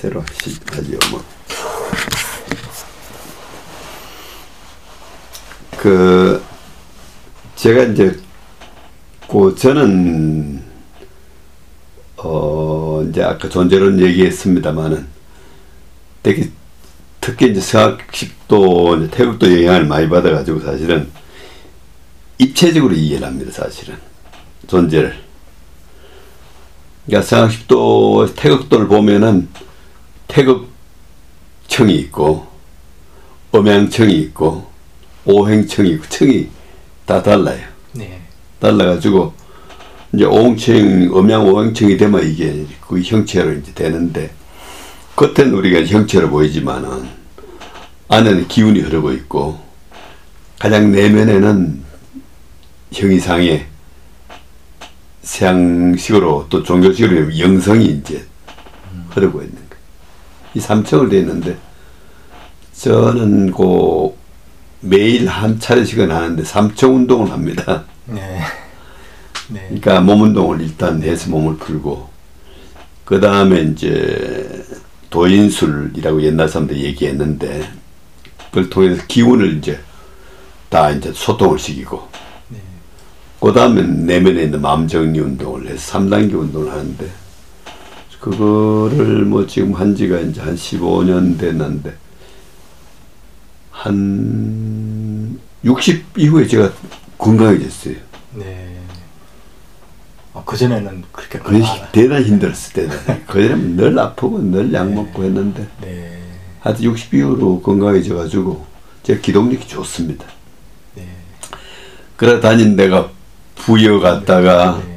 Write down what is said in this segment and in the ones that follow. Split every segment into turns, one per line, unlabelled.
새로 하지요 뭐. 그 제가 이제 그 저는 어 이제 아까 존재론 얘기했습니다만은 되게 특히 이제 서학식도 이제 태극도 영향을 많이 받아가지고 사실은 입체적으로 이해를 합니다 사실은 존재를 그러니까 서학식도 태극도를 보면은 태극청이 있고 음양청이 있고 오행청이 있고 청이 다 달라요.
네.
달라가지고 이제 오행청, 음양 오행청이 되면 이게 그 형체로 이제 되는데 겉에는 우리가 형체로 보이지만은 안에는 기운이 흐르고 있고 가장 내면에는 형이상의 서양식으로 또 종교식으로 영성이 이제 흐르고 있는. 이 삼청을 돼 있는데 저는 그 매일 한 차례씩은 하는데 삼청 운동을 합니다.
네. 네.
그러니까 몸 운동을 일단 해서 몸을 풀고 그 다음에 이제 도인술이라고 옛날 사람들 얘기했는데 그걸 통해서 기운을 이제 다 이제 소통을 시키고
네.
그 다음에 내면에 있는 마음 정리 운동을 해서 3단계 운동을 하는데 그거를 뭐 지금 한 지가 이제 한 15년 됐는데 한 60 이후에 제가 건강해졌어요.
네. 아, 그전에는 그렇게
대단히 힘들었어, 대단히. 그전에는 늘 아프고 늘 약 먹고 했는데
네.
하여튼 60 이후로 건강해져 가지고 제 기동력이 좋습니다.
네.
그래 다닌 데가 부여 갔다가
네.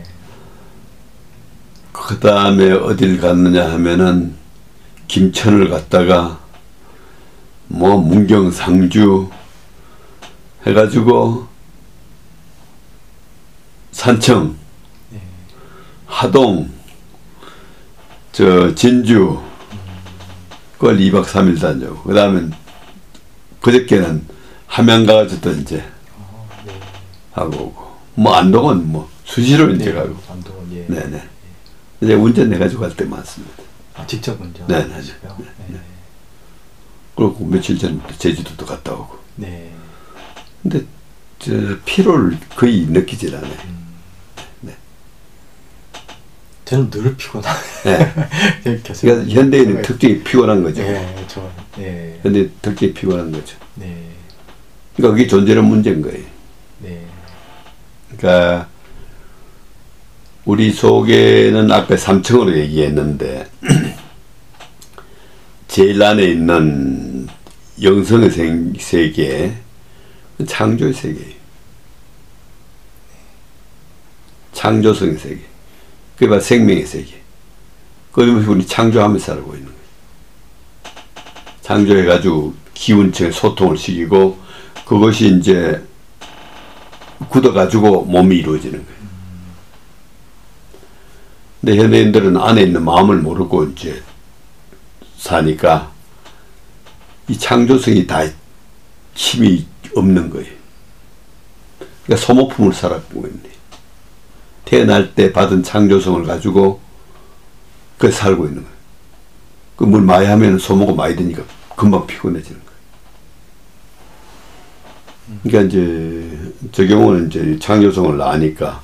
그 다음에 어딜 갔느냐 하면은 김천을 갔다가 뭐 문경 상주 해가지고 산청
네.
하동 저 진주 그걸 2박 3일 다녀고 그 다음에 그저께는 함양 가가지고 또 이제
어, 네.
하고 오고 뭐 안동은 뭐 수시로 이제
네.
가고
안동은 예.
네네 이제 운전 내가지고 갈 때 많습니다
아, 직접 운전.
네, 네,
하시고요?
네,
네.
그리고 며칠 전에 제주도도 갔다 오고
네.
근데 저 피로를 거의 느끼질 않아요
저는 늘 피곤하.
네.
네.
그러니까 현대인은 특징이 피곤한 거죠
네, 저, 네,
현대 특징이 피곤한 거죠
네,
그러니까 그게 존재는 문제인 거예요
네,
그러니까 우리 속에는 아까 삼층으로 얘기했는데 제일 안에 있는 영성의 생- 세계 창조의 세계예요. 창조성의 세계. 그게 바로 생명의 세계. 그러면서 우리 창조하면서 살고 있는 거예요. 창조해가지고 기운층에 소통을 시키고 그것이 이제 굳어가지고 몸이 이루어지는 거예요. 근데 현대인들은 안에 있는 마음을 모르고 이제 사니까 이 창조성이 다 힘이 없는 거예요. 그러니까 소모품을 살아가고 있네. 태어날 때 받은 창조성을 가지고 그 살고 있는 거예요. 그물 많이 하면 소모가 많이 되니까 금방 피곤해지는 거예요. 그러니까 이제 저 경우는 이제 창조성을 아니까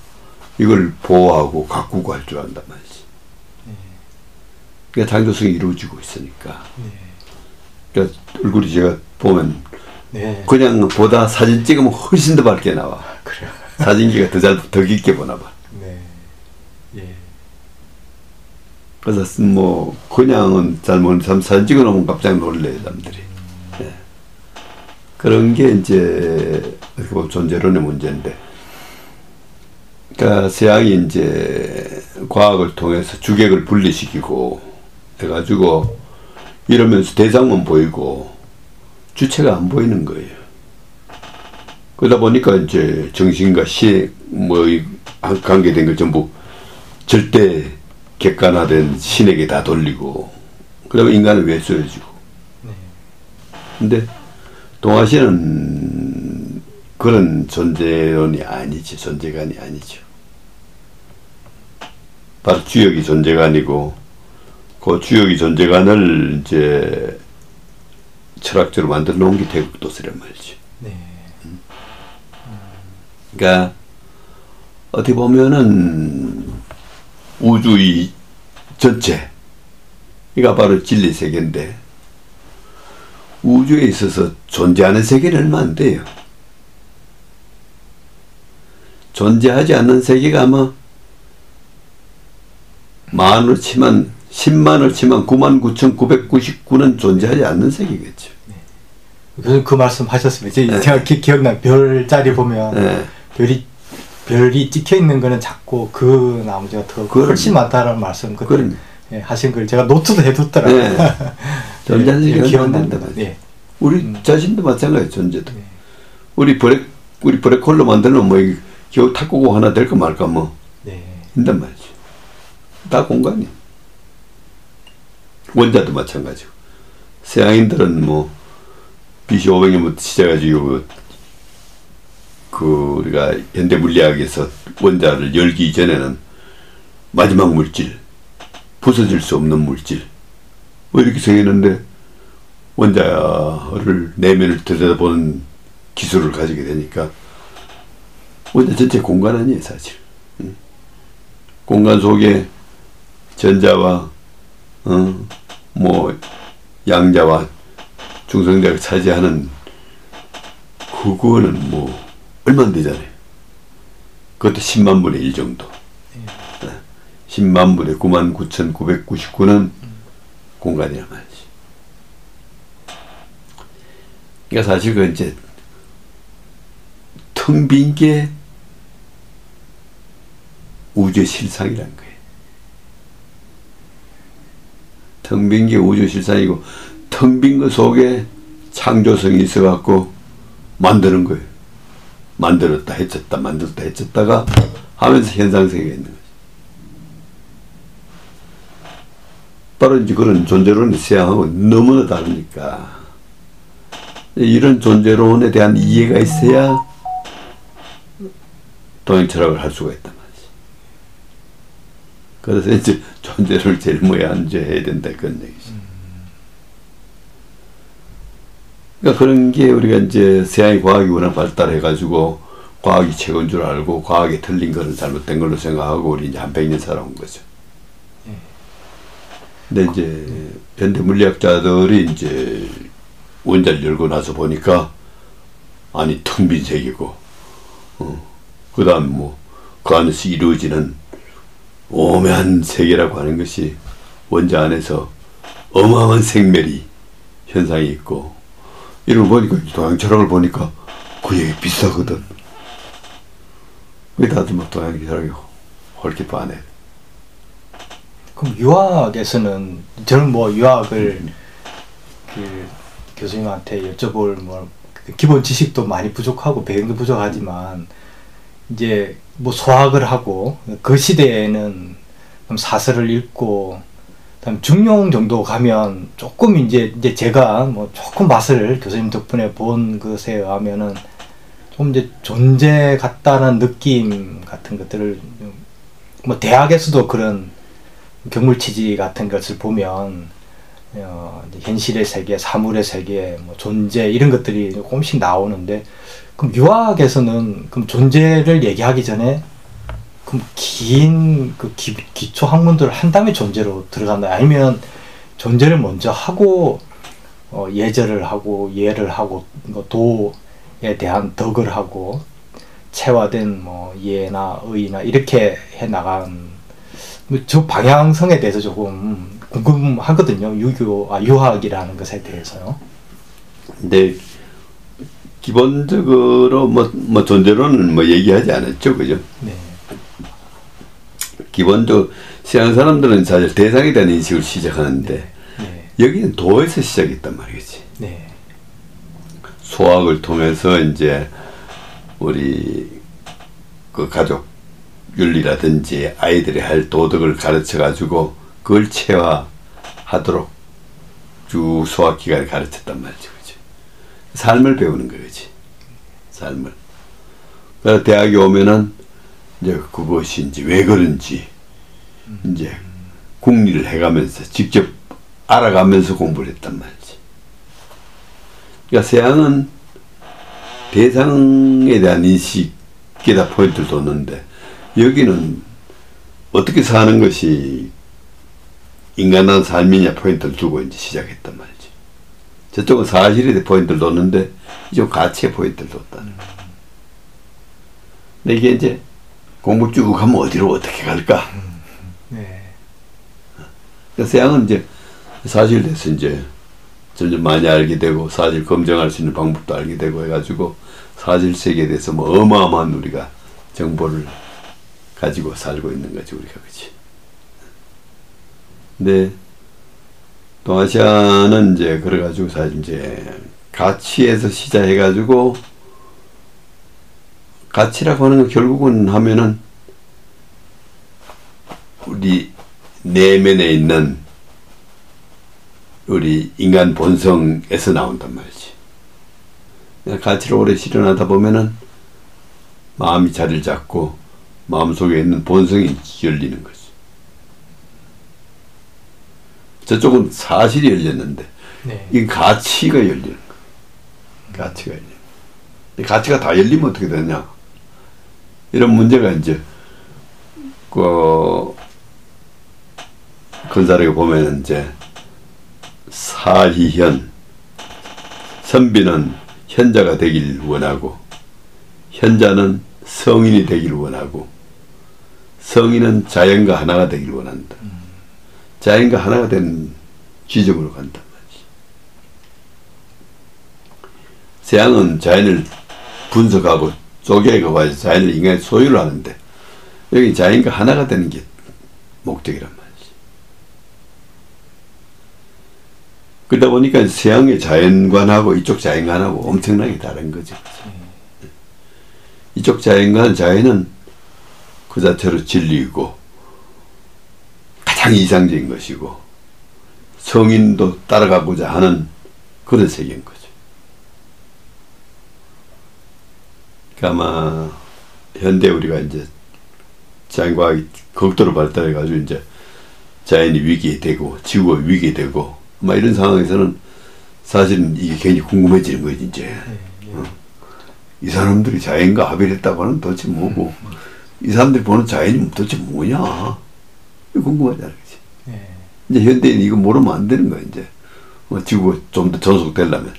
이걸 보호하고 가꾸고 할 줄 안단 말이지. 그러니까 창조성이 이루어지고 있으니까.
네,
그러니까 얼굴이 제가 보면
네.
그냥 보다 사진 찍으면 훨씬 더 밝게 나와.
그래요.
사진기가 더 잘, 더 깊게 보나 봐.
네, 예,
그래서 뭐 그냥은 잘 모르는 사람 사진 찍어놓으면 깜짝 놀래요 사람들이. 예. 그런 게 이제 어떻게 보면 존재론의 문제인데. 그러니까 서양이 이제 과학을 통해서 주객을 분리시키고 해가지고 이러면서 대상만 보이고 주체가 안 보이는 거예요. 그러다 보니까 이제 정신과 시뭐 관계된 걸 전부 절대 객관화된 신에게 다 돌리고 그다음에 인간은 외소해지고
네,
근데 동아시아는 그런 존재론이 아니지 존재관이 아니죠 바로 주역이 존재관이고 그그 주역의 존재관을 이제 철학적으로 만들어 놓은 게 대국도서란 말이지.
네.
그러니까 어떻게 보면은 우주의 전체 이가 바로 진리 세계인데 우주에 있어서 존재하는 세계는 얼마 안 돼요. 존재하지 않는 세계가 아마 만으로 치면 10만을 치면 99,999는 존재하지 않는 세계겠죠.
그, 그 말씀 이제
네.
제가 기, 기억나 별자리 보면
예.
별이 별이 찍혀 있는 거는 작고 그 나머지가 더
그럼.
훨씬 많다라는 말씀 그때
그럼.
예, 하신 걸 제가 노트도 해뒀더라고요.
예. 존재하는
예,
세계가
기억난다. 예.
우리
음.
자신도 마찬가지예요. 존재도.
네.
우리 브렉 우리 브렉홀로 만들면 뭐 이게 겨우 탁구공 하나 될까 말까 뭐
네.
인단 말이지. 다 공간이. 원자도 마찬가지고. 서양인들은 뭐 BC 500년부터 시작해가지고 그, 그 우리가 현대 물리학에서 원자를 열기 이전에는 마지막 물질, 부서질 수 없는 물질 뭐 이렇게 생겼는데 원자를 내면을 들여다보는 기술을 가지게 되니까 원자 전체 공간 아니에요 사실. 응? 공간 속에 전자와 어, 뭐 양자와 중성자가 차지하는 그거는 뭐 얼마 안 되잖아요. 그것도 10만 분의 1 정도. 어, 10만 분의 9만 9,999는 공간이란 말이지. 그러니까 사실 그 이제 텅 빈 게 우주의 실상이란 거예요. 텅 빈 게 우주 실상이고 텅빈거 속에 창조성이 있어갖고 만드는 거예요. 만들었다 해쳤다 만들었다 해쳤다가 하면서 현상세계가 있는 거죠. 바로 이제 그런 존재론의 세상하고 너무나 다르니까 이런 존재론에 대한 이해가 있어야 동양 철학을 할 수가 말이지. 그래서 이제 존재를 제일 뭐야 안해야 된다 그런 얘기지. 그러니까 그런 게 우리가 이제 서양의 과학이 워낙 발달해가지고 과학이 최고인 줄 알고 과학이 틀린 거는 잘못된 걸로 생각하고 우리 이제 한 백 년 살아온 거죠. 근데 이제 현대 물리학자들이 이제 원자를 열고 나서 보니까 아니 텅빈 세계고 어, 그다음 뭐 그 안에서 이루어지는 오묘한 세계라고 하는 것이 원자 안에서 어마어마한 생멸이 현상이 있고 이런 걸 보니까 동양 철학을 보니까 그 얘기 비슷하거든. 그게 다들 막 동양 철학이 헐게 반해.
그럼 유학에서는 저는 뭐 유학을 그 교수님한테 여쭤볼 뭐그 기본 지식도 많이 부족하고 배경도 부족하지만 이제 뭐 소학을 하고 그 시대에는 좀 사설을 읽고 그다음 중용 정도 가면 조금 이제 이제 제가 뭐 조금 맛을 교수님 덕분에 본 것에 의하면은 좀 이제 존재 같다는 느낌 같은 것들을 뭐 대학에서도 그런 경물 취지 같은 것을 보면 어, 현실의 세계, 사물의 세계, 뭐 존재 이런 것들이 조금씩 나오는데 그럼 유학에서는 그럼 존재를 얘기하기 전에 그럼 긴 그 기초 학문들을 한 다음에 존재로 들어간다 아니면 존재를 먼저 하고 어, 예절을 하고 예를 하고 뭐 도에 대한 덕을 하고 체화된 뭐 예나 의나 이렇게 해 나간 뭐저 방향성에 대해서 조금 궁금하거든요. 유교 아 유학이라는 것에 대해서요.
근데 기본적으로 뭐, 뭐 존재론은 뭐 얘기하지 않았죠, 그죠?
네.
기본적으로 서양 사람들은 사실 대상에 대한 인식을 시작하는데
네.
여기는 도에서 시작했단 말이지.
네.
소학을 통해서 이제 우리 그 가족 윤리라든지 아이들이 할 도덕을 가르쳐 가지고 그걸 체화하도록 쭉 소학 기간에 가르쳤단 말이죠. 삶을 배우는 거지. 삶을. 그래서 대학에 오면은 이제 이제 왜 그런지 이제 국리를 해가면서 직접 알아가면서 공부를 했단 말이지. 그러니까 서양은 대상에 대한 인식에다 포인트를 뒀는데 여기는 어떻게 사는 것이 인간한 삶이냐 포인트를 두고 이제 시작했단 말이지. 저쪽은 사실에 포인트를 뒀는데 이쪽 가치에 포인트를 뒀다는 거야. 근데 이게 이제 공부 쭉 하면 어디로 어떻게 갈까?
네.
그래서 서양은 이제 사실에 대해서 이제 점점 많이 알게 되고 사실 검증할 수 있는 방법도 알게 되고 해가지고 사실 세계에 대해서 뭐 어마어마한 우리가 정보를 가지고 살고 있는 거지 우리가 그치. 근데 동아시아는 이제 그래가지고 사실 이제 가치에서 시작해가지고 가치라고 하는 건 결국은 하면은 우리 내면에 있는 우리 인간 본성에서 나온단 말이지. 가치를 오래 실현하다 보면은 마음이 자리를 잡고 마음 속에 있는 본성이 열리는 거지. 저쪽은 사실이 열렸는데
네.
이 가치가 열리는 거야. 가치가 열리는 거야. 가치가 다 열리면 어떻게 되냐? 이런 문제가 이제 그 건설에 보면 이제 사희현 선비는 현자가 되길 원하고 현자는 성인이 되길 원하고 성인은 자연과 하나가 되길 원한다. 자연과 하나가 된 지점으로 간단 말이지. 서양은 자연을 분석하고 쪼개고 자연을 인간의 소유를 하는데 여기 자연과 하나가 되는 게 목적이란 말이지. 그러다 보니까 서양의 자연관하고 이쪽 자연관하고 엄청나게 다른 거죠. 이쪽 자연관 자연은 그 자체로 진리이고 가장 이상적인 것이고 성인도 따라가고자 하는 그런 세계인 거죠. 그러니까 아마 현대 우리가 이제 자연과학이 극도로 발달해가지고 이제 자연이 위기에 되고 지구가 위기에 되고 막 이런 상황에서는 사실은 이게 굉장히 궁금해지는 거지 이제
네.
어. 이 사람들이 자연과 합의를 했다고 하는 도대체 뭐고 이 사람들이 보는 자연이 도대체 뭐냐 궁금하잖아 그치?
네.
이제 현대인 이거 모르면 안 되는 거야 이제 어, 지구가 좀 더 전속되려면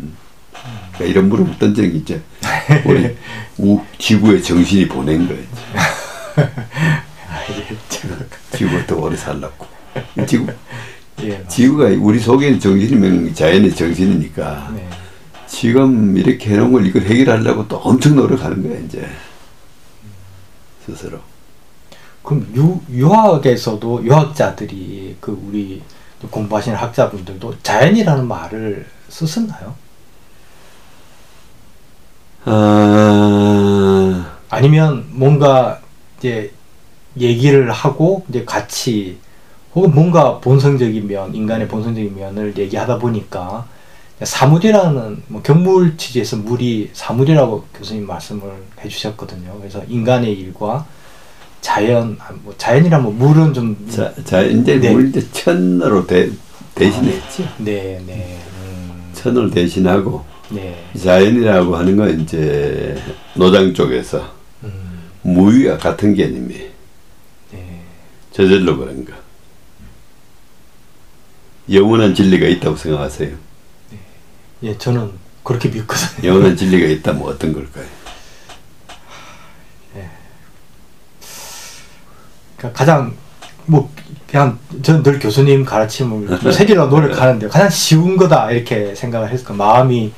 음. 그러니까 이런 물음을 던지는 게 이제 우리 우, 지구의 정신이 보낸 거야 이제.
알겠죠.
지구가 더 오래 살라고 지구
예.
지구가 우리 속에 있는 정신이면 자연의 정신이니까
네.
지금 이렇게 해놓은 걸 이걸 해결하려고 또 엄청 노력하는 거야 이제 스스로
그럼 유, 유학에서도 유학자들이 그 우리 공부하시는 학자분들도 자연이라는 말을 쓰셨나요?
아
아니면 뭔가 이제 얘기를 하고 이제 같이 혹은 뭔가 본성적인 면, 인간의 본성적인 면을 얘기하다 보니까 사물이라는 뭐 경물 취지에서 물이 사물이라고 교수님 말씀을 해주셨거든요. 그래서 인간의 일과 자연, 아, 뭐 자연이란 뭐 물은 좀
자, 자 이제
네.
물 이제 천으로 대, 대신했지
네, 네, 음,
천을 대신하고
네,
자연이라고 하는 건 이제 노장 쪽에서
음,
무위와 같은 개념이
네,
저절로 그런 거. 영원한 진리가 있다고 생각하세요?
예, 저는 그렇게 믿거든요.
영원한 진리가 있다면 어떤 걸까요?
그러니까 가장 뭐 그냥 저는 늘 교수님 가르침을 좀 새기려 노력하는데 가장 쉬운 거다 이렇게 생각을 했을 거 마음이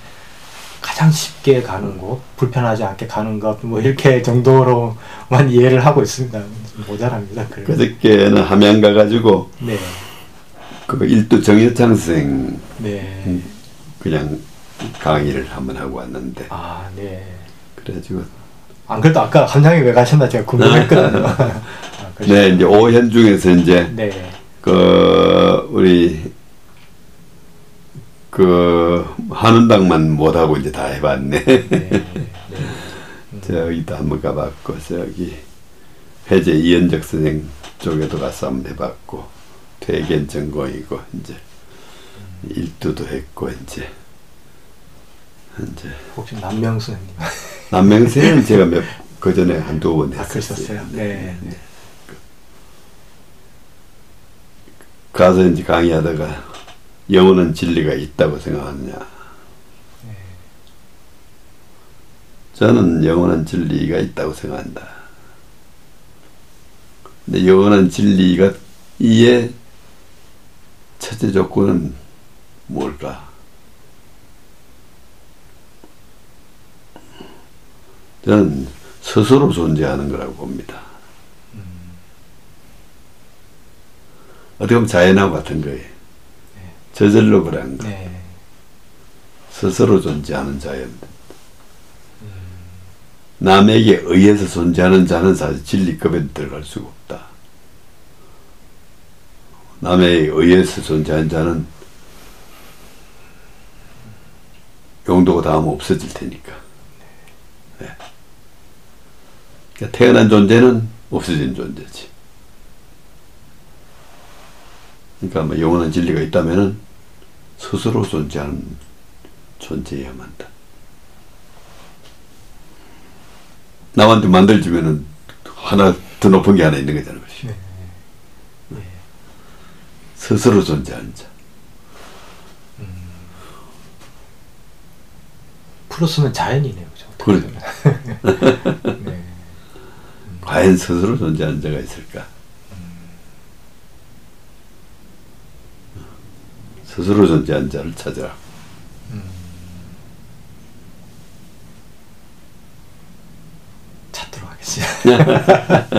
가장 쉽게 가는 곳 불편하지 않게 가는 것뭐 이렇게 정도로만 이해를 하고 있습니다. 모자랍니다
그저께는 함양 가가지고
네,
그 일도 정여창 선생
네,
그냥 강의를 한번 하고 왔는데.
아, 네.
그래가지고
안 그래도 아까 함양에 왜 가셨나 제가 궁금했거든요. 아,
네 이제 오현 중에서 이제
네,
그 우리 그 한운당만 못 하고 이제 다 해봤네.
네, 네.
저기도 한번 가봤고 저기 해제 이현적 선생 쪽에도 가서 한번 해봤고 퇴견 전공이고 이제 일두도 했고 이제 이제
혹시 남명수 님
남명세는 제가 몇 그 전에 한두 번
아,
했었어요.
그러셨어요? 네. 네.
가서 이제 강의하다가 영혼은 진리가 있다고 생각하느냐?
네.
저는 영원한 진리가 있다고 생각한다. 근데 영원한 진리가 이에 첫째 조건은 뭘까? 저는 스스로 존재하는 거라고 봅니다. 어떻게 보면 자연하고 같은 거예요. 저절로 그런 거.
네.
스스로 존재하는 자연. 남에게 의해서 존재하는 자는 사실 진리급에 들어갈 수가 없다. 남에 의해서 존재하는 자는 용도가 닿으면 없어질 테니까. 네. 그러니까 태어난 존재는 없어진 존재지. 그러니까 뭐 영원한 진리가 있다면은 스스로 존재하는 존재여야만 한다. 남한테 만들어주면은 하나 더 높은 게 하나 있는 거잖아요.
네. 네.
스스로 존재하는 자.
플러스는 자연이네요. 그죠?
그래.
네.
과연 스스로 존재하는 자가 있을까? 스스로 존재하는 자를 찾으라.
찾도록 하겠습니다.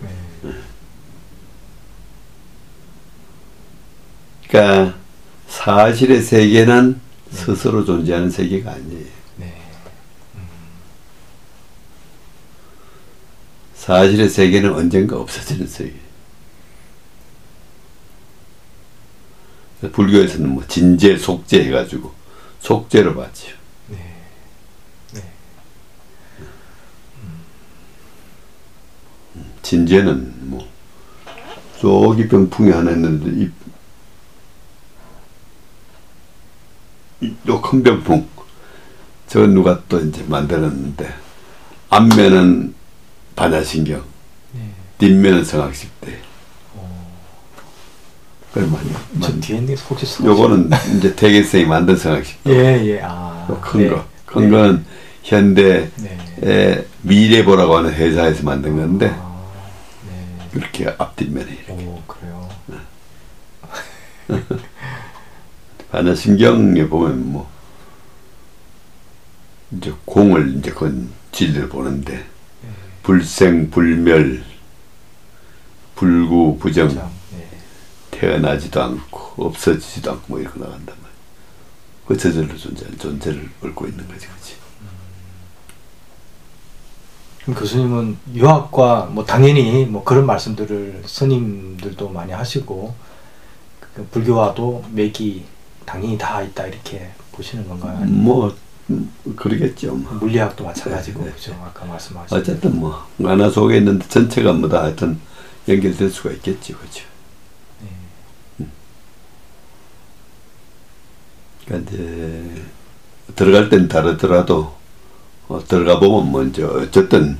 네.
그러니까 사실의 세계는 스스로 존재하는 세계가 아니에요.
네.
사실의 세계는 언젠가 없어지는 세계. 불교에서는 뭐 진재, 속재 해가지고 속재로 봤죠.
네. 네.
진재는 뭐 저기 병풍이 하나 있는데 이큰 병풍 저 누가 또 이제 만들었는데 앞면은 반야신경
네.
뒷면은 성악십대
어,
그걸 많이
저
만-
뒤에 있는 게 혹시 서-
요거는 이제 태계생이 만든 성악십대
예, 예. 아.
큰
네.
거. 큰
네.
거는 현대
네.
에 미래보라고 하는 회사에서 만든 건데
아, 네.
이렇게 앞뒷면에 이렇게
오, 그래요.
반야신경에 보면 뭐 이제 공을 이제 건 진리를 보는데
네.
불생 불멸 불구 부정
참, 네.
태어나지도 않고 없어지지도 않고 뭐 이렇게 나간단 말이야. 그 저절로 존재하는 존재를 얽고 있는 거지, 그렇지?
그럼 교수님은 유학과 뭐 당연히 뭐 그런 말씀들을 스님들도 많이 하시고 그 불교와도 맥이 당연히 다 있다 이렇게 보시는 건가요? 아니면
뭐 음, 그러겠죠. 뭐.
물리학도 마찬가지고
네, 네,
그죠? 아까 말씀하신
어쨌든 뭐 하나 속에 있는데 전체가 뭐다 하여튼 연결될 수가 있겠지, 그렇죠? 그러니까 이제 들어갈 땐 다르더라도 어, 들어가 보면 먼저 어쨌든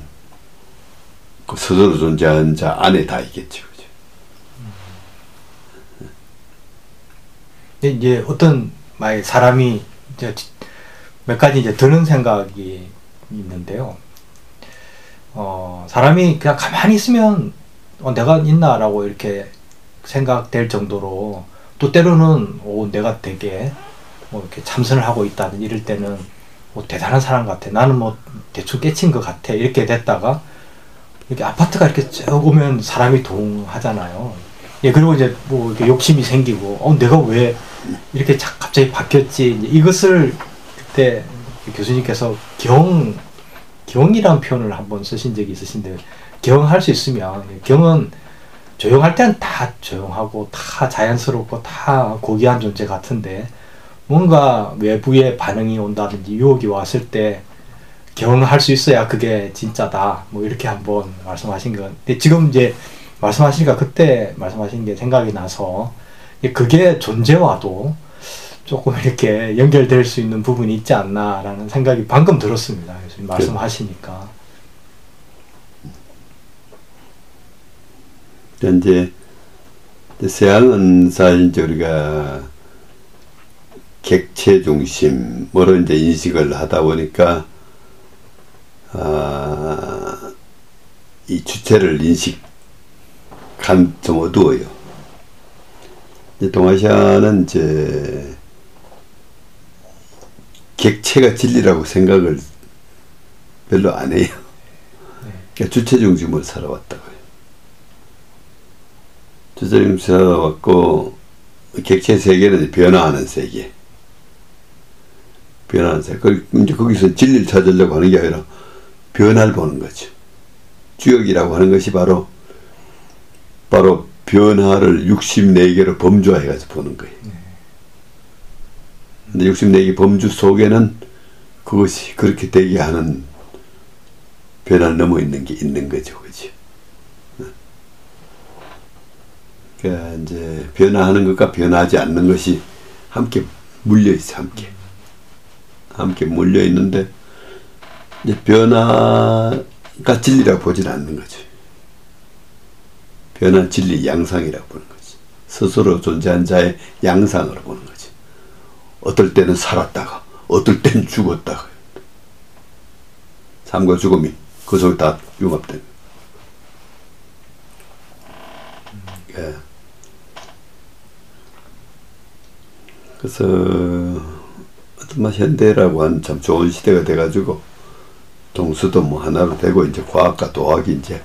그 스스로 존재하는 자 안에 다 있겠죠, 그죠?
이제 어떤 말 사람이 이제 몇 가지 이제 드는 생각이 있는데요. 어 사람이 그냥 가만히 있으면 어, 내가 있나라고 이렇게 생각될 정도로 또 때로는 오 내가 되게 뭐 이렇게 참선을 하고 있다든 이럴 때는 뭐 대단한 사람 같아. 나는 뭐 대충 깨친 것 같아. 이렇게 됐다가 이렇게 아파트가 이렇게 쭉 오면 사람이 동하잖아요. 예, 그리고 이제 뭐 이렇게 욕심이 생기고, 어, 내가 왜 이렇게 자- 갑자기 바뀌었지. 이것을 그때 교수님께서 경, 경이라는 표현을 한번 쓰신 적이 있으신데, 경할 수 있으면, 경은 조용할 때는 다 조용하고, 다 자연스럽고, 다 고귀한 존재 같은데, 뭔가 외부의 반응이 온다든지 유혹이 왔을 때, 경험할 수 있어야 그게 진짜다. 뭐 이렇게 한번 말씀하신 건. 근데 지금 이제 말씀하시니까 그때 말씀하신 게 생각이 나서 그게 존재와도 조금 이렇게 연결될 수 있는 부분이 있지 않나라는 생각이 방금 들었습니다. 교수님 말씀하시니까.
이제 서양은 사실 이제 우리가 객체 중심으로 이제 인식을 하다 보니까 아, 이 주체를 인식한 좀 어두워요. 이제 동아시아는 이제 객체가 진리라고 생각을 별로 안 해요. 그러니까 주체 중심으로 살아왔다고요. 주체 중심으로 살아왔고 객체 세계는 변화하는 세계. 변화하는 세계. 그 이제 거기서 진리를 찾으려고 하는 게 아니라 변화를 보는 거죠. 주역이라고 하는 것이 바로 바로 변화를 64개로 범주화해가지고 보는 거예요. 근데 64개 범주 속에는 그것이 그렇게 되게 하는 변화를 넘어 있는 게 있는 거죠. 그죠? 그러니까 이제 변화하는 것과 변화하지 않는 것이 함께 물려 있어, 함께. 함께 물려 있는데, 이제 변화가 진리라고 보진 않는 거죠. 변화 진리 양상이라고 보는 거지. 스스로 존재한 자의 양상으로 보는 거지. 어떨 때는 살았다가, 어떨 때는 죽었다가. 삶과 죽음이 그 속에 다 융합된. 예. 그래서 어떤 뭐 현대라고 하는 참 좋은 시대가 돼가지고 동수도 뭐 하나로 되고 이제 과학과 도학이 이제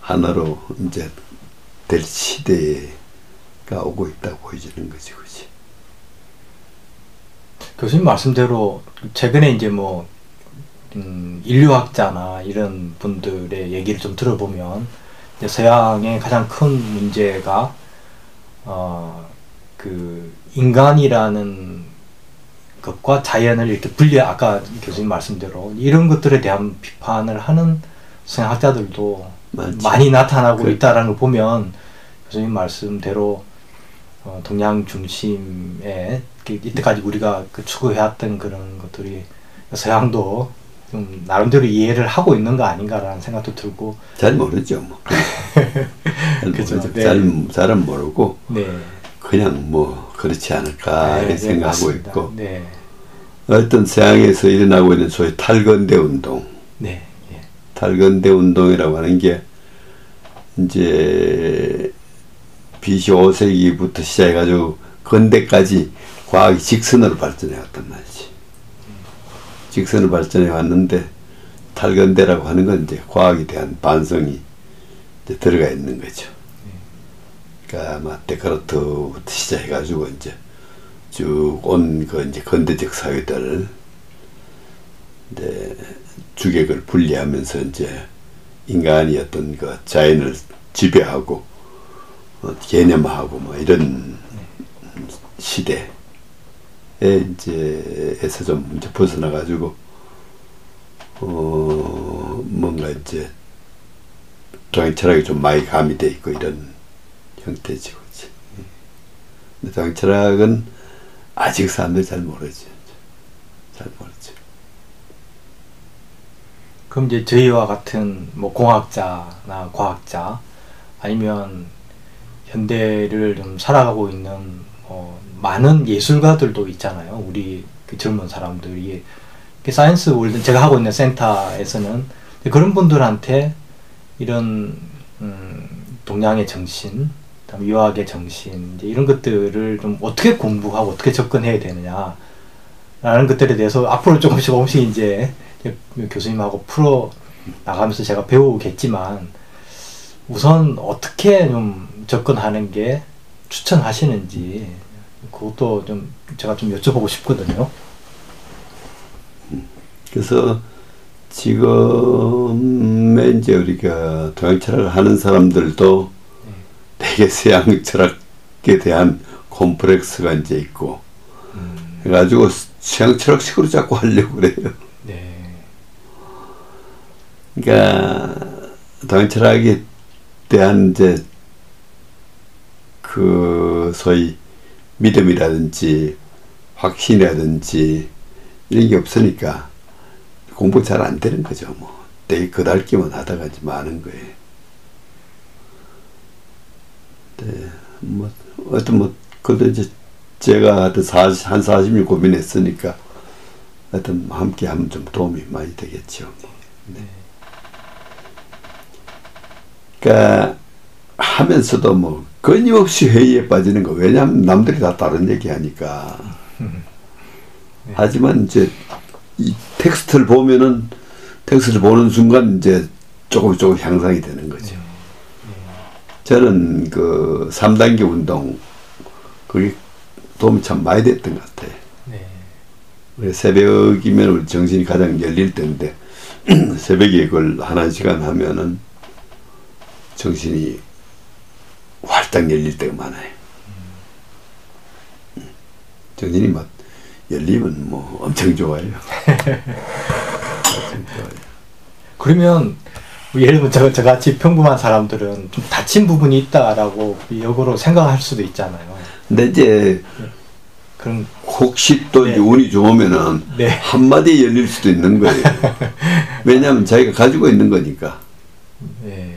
하나로 이제 될 시대가 오고 있다고 보여지는 거지, 그지?
교수님 말씀대로 최근에 이제 뭐 음, 인류학자나 이런 분들의 얘기를 좀 들어보면 서양의 가장 큰 문제가 어, 그 인간이라는 것과 자연을 이렇게 분리해 아까 교수님 말씀대로 이런 것들에 대한 비판을 하는 성학자들도
많지.
많이 나타나고
그-
있다라는 걸 보면 교수님 말씀대로 어, 동양 중심의 그 이때까지 우리가 그 추구해왔던 그런 것들이 서양도 좀 나름대로 이해를 하고 있는 거 아닌가라는 생각도 들고
잘 모르죠, 뭐. 잘
그죠,
모르죠.
네.
잘, 잘은 모르고
네,
그냥 뭐 그렇지 않을까
네, 네,
생각하고. 있고
네,
어떤 서양에서 일어나고 있는 소위 탈건대 운동
네, 예.
탈건대 운동이라고 하는 게 이제 BC 5세기부터 시작해가지고 근대까지 과학이 직선으로 발전해 왔단 말이지. 직선으로 발전해 왔는데 탈근대라고 하는 건 이제 과학에 대한 반성이 이제 들어가 있는 거죠. 그러니까 아마 데카르트부터 시작해가지고 이제 쭉 온 그 이제 근대적 사회들 이제 주객을 분리하면서 이제 인간이 어떤 그 자연을 지배하고 어, 개념하고 뭐 이런 시대에 이제 에서 좀 이제 벗어나 가지고 어 뭔가 이제 동양 철학이 좀 많이 가미돼 있고 이런 형태지 그렇지. 동양 철학은 아직 사람들이 잘 모르지. 잘 모르지.
그럼 이제 저희와 같은 뭐 공학자나 과학자 아니면 현대를 좀 살아가고 있는 뭐 많은 예술가들도 있잖아요. 우리 그 젊은 사람들이 그 Science Walden 제가 하고 있는 센터에서는 그런 분들한테 이런 음, 동양의 정신, 그다음에 유학의 정신 이런 것들을 좀 어떻게 공부하고 어떻게 접근해야 되느냐라는 것들에 대해서 앞으로 조금씩 조금씩 이제 교수님하고 풀어 나가면서 제가 배우겠지만 우선 어떻게 좀 접근하는 게 추천하시는지 그것도 좀 제가 좀 여쭤보고 싶거든요.
그래서 지금의 이제 우리가 동양 철학을 하는 사람들도 되게 서양 철학에 대한 콤플렉스가 이제 있고
음,
그래가지고 서양 철학식으로 자꾸 하려고 그래요.
네.
그러니까 당연 철학에 대한 이제 그 소위 믿음이라든지 확신이라든지 이런 게 없으니까 공부 잘 안 되는 거죠. 뭐 되게 그달기만 하다가 이제 많은 거예요. 네, 뭐 어떤 뭐 그래도 이제 제가 하여튼 40, 한 40일 고민했으니까 하여튼 함께 하면 좀 도움이 많이 되겠죠. 네. 그러니까 하면서도 뭐 끊임없이 회의에 빠지는 거 왜냐하면 남들이 다 다른 얘기 하니까 네. 하지만 이제 이 텍스트를 보면은 텍스트를 보는 순간 이제 조금 조금 향상이 되는 거죠. 네. 저는 그 3단계 운동 그게 도움이 참 많이 됐던 것 같아요. 네. 새벽이면 우리 정신이 가장 열릴 때인데 새벽에 그걸 하나 시간 하면은 정신이 활짝 열릴 때가 많아요. 음. 정신이 막 열리면 뭐 엄청 좋아요. 엄청
좋아요. 그러면 예를 들면 저, 저같이 평범한 사람들은 좀 다친 부분이 있다라고 역으로 생각할 수도 있잖아요.
근데 이제 네. 그럼 혹시 또 네. 운이 좋으면은 네. 한마디 열릴 수도 있는 거예요. 왜냐하면 자기가 가지고 있는 거니까. 네.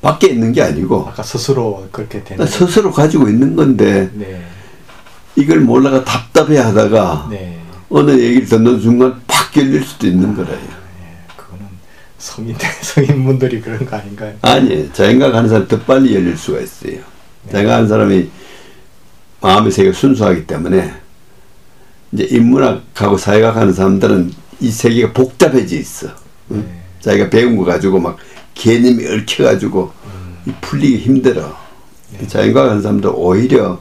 밖에 있는 게 아니고.
아까 스스로 그렇게 되는.
스스로 가지고 있는 건데 네. 이걸 몰라가 답답해 하다가 네. 어느 얘기를 듣는 순간 팍 열릴 수도 있는 거라요.
성인 성인분들이 그런 거 아닌가요?
아니, 자연각 하는 사람 더 빨리 열릴 수가 있어요. 네. 자연각 하는 사람이 마음의 세계가 순수하기 때문에 이제 인문학하고 사회학 하는 사람들은 이 세계가 복잡해져 있어. 네. 응? 자기가 배운 거 가지고 막 개념이 얽혀가지고 음. 풀리기 힘들어. 네. 자연과학 하는 사람들 오히려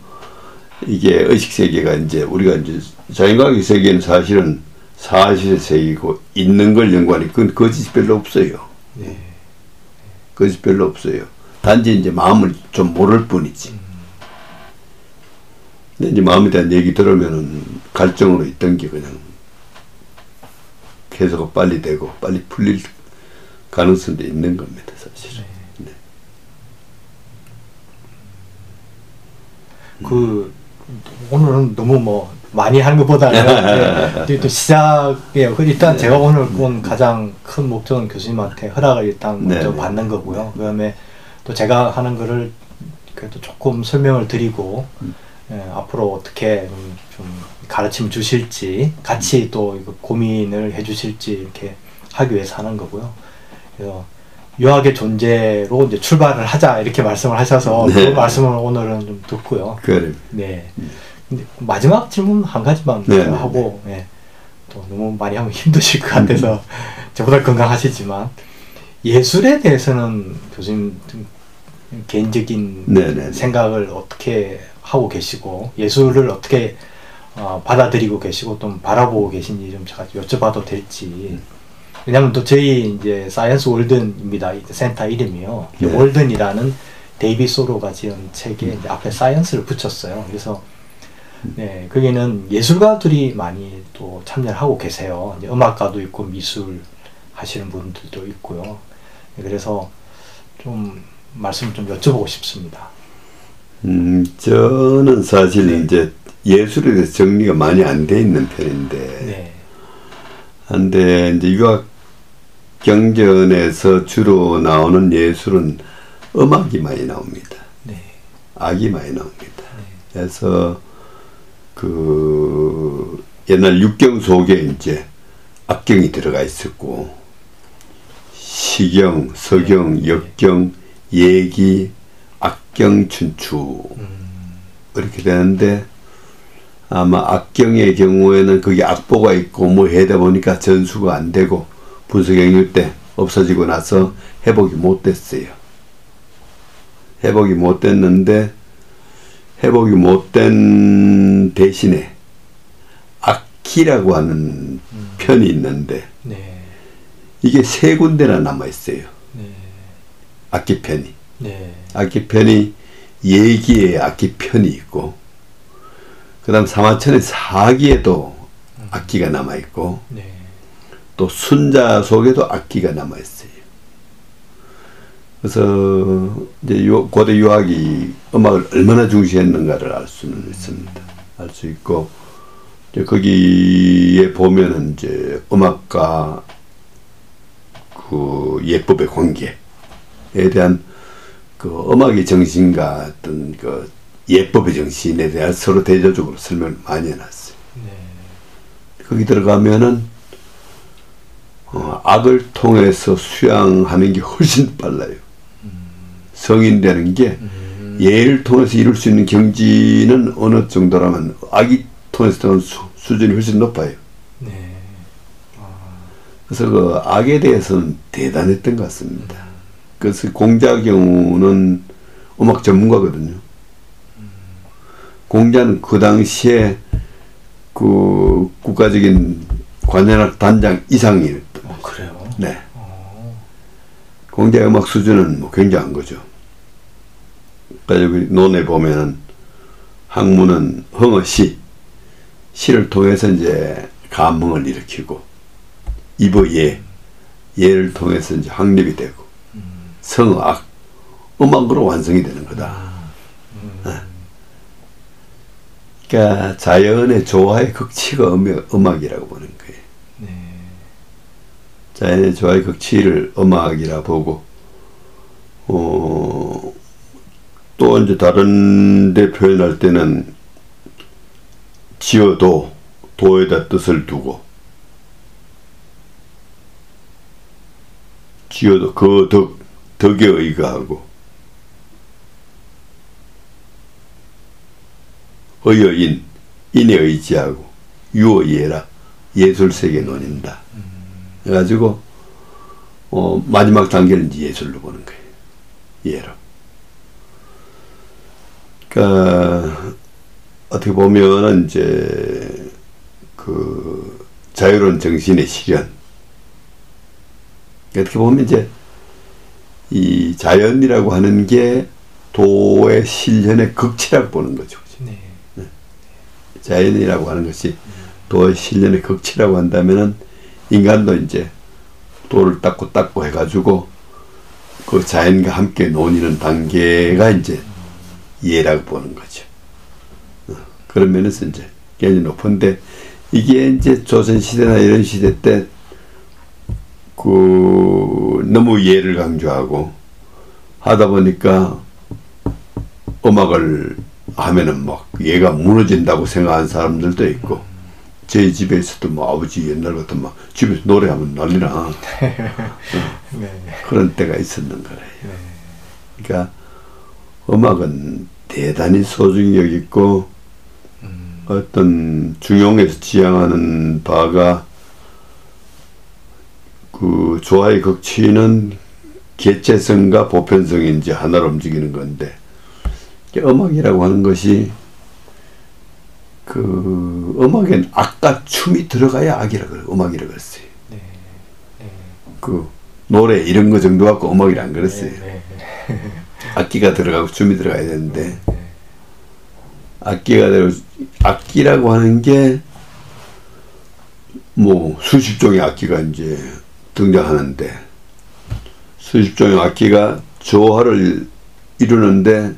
이게 의식 세계가 이제 우리가 이제 자연과학의 세계는 사실은 사실의 세계고 있는 걸 연구하니 그건 거짓이 별로 없어요. 네. 거짓 별로 없어요. 단지 이제 마음을 좀 모를 뿐이지. 음. 근데 이제 마음에 대한 얘기 들으면은 갈증으로 있던 게 그냥 계속 빨리 되고 빨리 풀릴 가능성도 있는 겁니다, 사실은. 네. 네.
그 오늘은 너무 뭐 많이 하는 것보다는 네, 또 시작이에요. 그 일단 제가 네. 오늘 본 가장 큰 목적은 교수님한테 허락을 일단 먼저 네. 받는 거고요. 그다음에 또 제가 하는 거를 그래도 조금 설명을 드리고 음. 예, 앞으로 어떻게 좀 가르침 주실지 같이 음. 또 고민을 해주실지 이렇게 하기 위해서 하는 거고요. 그래서 유학의 존재로 이제 출발을 하자 이렇게 말씀을 하셔서 네. 그 말씀을 오늘은 좀 듣고요.
그래.
네. 음. 마지막 질문 한 가지만 네. 하고 네. 또 너무 많이 하면 힘드실 것 같아서 음. 저보다 건강하시지만 예술에 대해서는 교수님 개인적인 네네. 네, 네. 생각을 어떻게 하고 계시고 예술을 어떻게 어, 받아들이고 계시고 또 바라보고 계신지 좀 제가 여쭤봐도 될지 왜냐하면 또 저희 이제 Science Walden입니다 센터 이름이요 네. Walden이라는 데이비 소로가 지은 책에 음. 앞에 Science를 붙였어요 그래서 네, 거기는 예술가들이 많이 또 참여를 하고 계세요. 음악가도 있고 미술 하시는 분들도 있고요. 네, 그래서 좀 말씀 좀 여쭤보고 싶습니다.
음, 저는 사실 네. 이제 예술에 대해서 정리가 많이 안 돼 있는 편인데, 네. 한데 이제 유학 경전에서 주로 나오는 예술은 음악이 많이 나옵니다. 네. 악이 많이 나옵니다. 네. 그래서 그 옛날 육경 속에 이제 악경이 들어가 있었고 시경, 서경, 네. 역경, 예기, 악경, 춘추 이렇게 되는데 아마 악경의 경우에는 그게 악보가 있고 뭐 해다 보니까 전수가 안 되고 분수경유 때 없어지고 나서 회복이 못 됐어요. 회복이 못 됐는데 회복이 못된 대신에 악기라고 하는 음. 편이 있는데 네. 이게 세 군데나 남아 있어요. 네. 악기 편이. 네. 악기 편이 예기의 악기 편이 있고 그다음 사마천의 사기에도 음. 악기가 남아 있고 네. 또 순자 속에도 악기가 남아 있어요. 그래서 이제 요, 고대 유학이 음악을 얼마나 중시했는가를 알 수는 있습니다. 알 수 있고 이제 거기에 보면은 이제 음악과 그 예법의 관계에 대한 그 음악의 정신과 어떤 그 예법의 정신에 대한 서로 대조적으로 설명을 많이 해놨어요.
네.
거기 들어가면은 어, 악을 통해서 수양하는 게 훨씬 빨라요. 성인 되는 게
음.
예를 통해서 이룰 수 있는 경지는 어느 정도라면 악이 통해서 수, 수준이 훨씬 높아요.
네. 아,
그래서 그 악에 대해서는 대단했던 것 같습니다. 그래서 공자 경우는 음악 전문가거든요. 공자는 그 당시에 그 국가적인 관현악 단장 이상이었던.
어, 그래요.
네.
어,
공자의 음악 수준은 뭐 굉장한 거죠. 여기 논에 보면은 학문은 흥어 시 시를 통해서 이제 감흥을 일으키고 입어 예 예를 통해서 이제 확립이 되고 성악 음악으로 완성이 되는 거다. 네. 그러니까 자연의 조화의 극치가 음악, 음악 이라고 보는 거예요.
네.
자연의 조화의 극치를 음악이라 보고 어, 또 이제 다른 데 표현할 때는 지어도 도에다 뜻을 두고. 지어도 그 덕, 덕에 의거하고. 의여인 인에 의지하고. 유어예라. 예술세계 논인다. 해가지고 어, 마지막 단계는 예술로 보는 거예요. 예로. 그러니까 어떻게 보면은 이제 그 자유로운 정신의 실현. 어떻게 보면 이제 이 자연이라고 하는 게 도의 실현의 극치라고 보는 거죠.
네.
자연이라고 하는 것이 도의 실현의 극치라고 한다면은 인간도 이제 도를 닦고 닦고 해가지고 그 자연과 함께 논의는 단계가 이제 예라고 보는 거죠. 어, 그런 면에서 이제 굉장히 높은데 이게 이제 조선 시대나 이런 시대 때 그 너무 예를 강조하고 하다 보니까 음악을 하면은 막 얘가 무너진다고 생각하는 사람들도 있고 제 집에서도 뭐 아버지 옛날 같은 막 집에서 노래하면 난리나
네.
그런 때가 있었는 거래요.
네.
그러니까 음악은 대단히 소중히 여기고
음,
어떤 중용에서 지향하는 바가 그 조화의 극치는 개체성과 보편성이 이제 하나로 움직이는 건데 음악이라고 하는 것이 그 음악엔 악과 춤이 들어가야 악이라 그래 음악이라 그랬어요.
네. 네.
그 노래 이런 거 정도 갖고 음악이라 안 그랬어요.
네.
악기가 들어가고 춤이 들어가야 되는데
네.
악기가 들어 악기라고 하는 게 뭐 수십 종의 악기가 이제 등장하는데 수십 종의 악기가 조화를 이루는데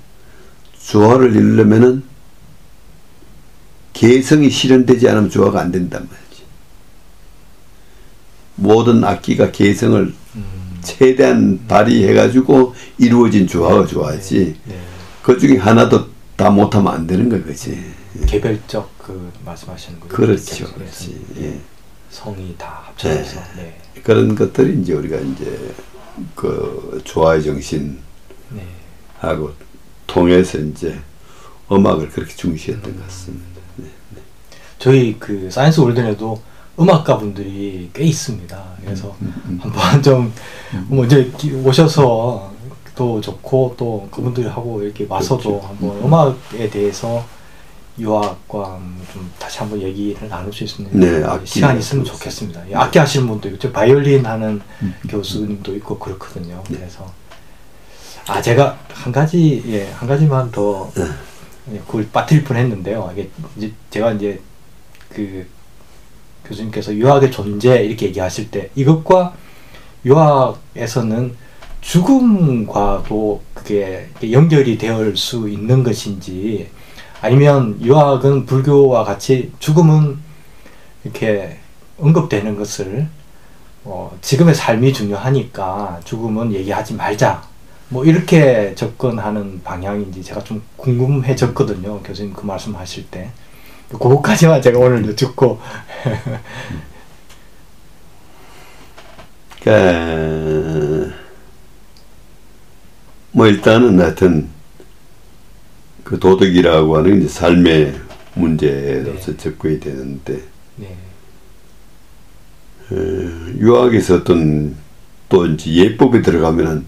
조화를 이루려면은 개성이 실현되지 않으면 조화가 안 된단 말이지. 모든 악기가 개성을
음,
최대한 발휘해가지고 이루어진 조화가 좋아하지.
네.
그 중에 하나도 다 못하면 안 되는 거야, 그지?
개별적 그 말씀하시는 거죠.
그렇죠, 그렇지.
네.
예.
성이 다 합쳐져서 네.
그런 것들이 이제 우리가 이제 그 조화의 정신 하고
네.
통해서 이제 음악을 그렇게 중시했던 것 같습니다.
저희 그 사이언스 월든에도 음악가 분들이 꽤 있습니다. 그래서
음,
한번 좀 먼저 오셔서 또 좋고 또 그분들이 하고 이렇게 와서도
그렇죠.
한번 음악에 대해서 유학과 좀 다시 한번 얘기를 나눌 수 있는
네,
시간이 있으면. 좋겠습니다. 예, 악기 하시는 분도 있고, 저 바이올린 하는
음.
교수님도 있고 그렇거든요.
네.
그래서 아 제가 한 가지 예 한 가지만 더 예, 그걸 빠뜨릴 뻔했는데요. 이게 이제 제가 이제 그 교수님께서 유학의 존재 이렇게 얘기하실 때 이것과 유학에서는 죽음과도 그게 연결이 될 수 있는 것인지 아니면 유학은 불교와 같이 죽음은 이렇게 언급되는 것을 어, 지금의 삶이 중요하니까 죽음은 얘기하지 말자. 뭐 이렇게 접근하는 방향인지 제가 좀 궁금해졌거든요. 교수님 그 말씀하실 때. 그거까지만 제가 오늘 여쭙고
그, 뭐 일단은 하여튼 그 도덕이라고 하는 이제 삶의 문제로서
네.
접근이 되는데
네.
어, 유학에서 어떤 또 이제 예법에 들어가면은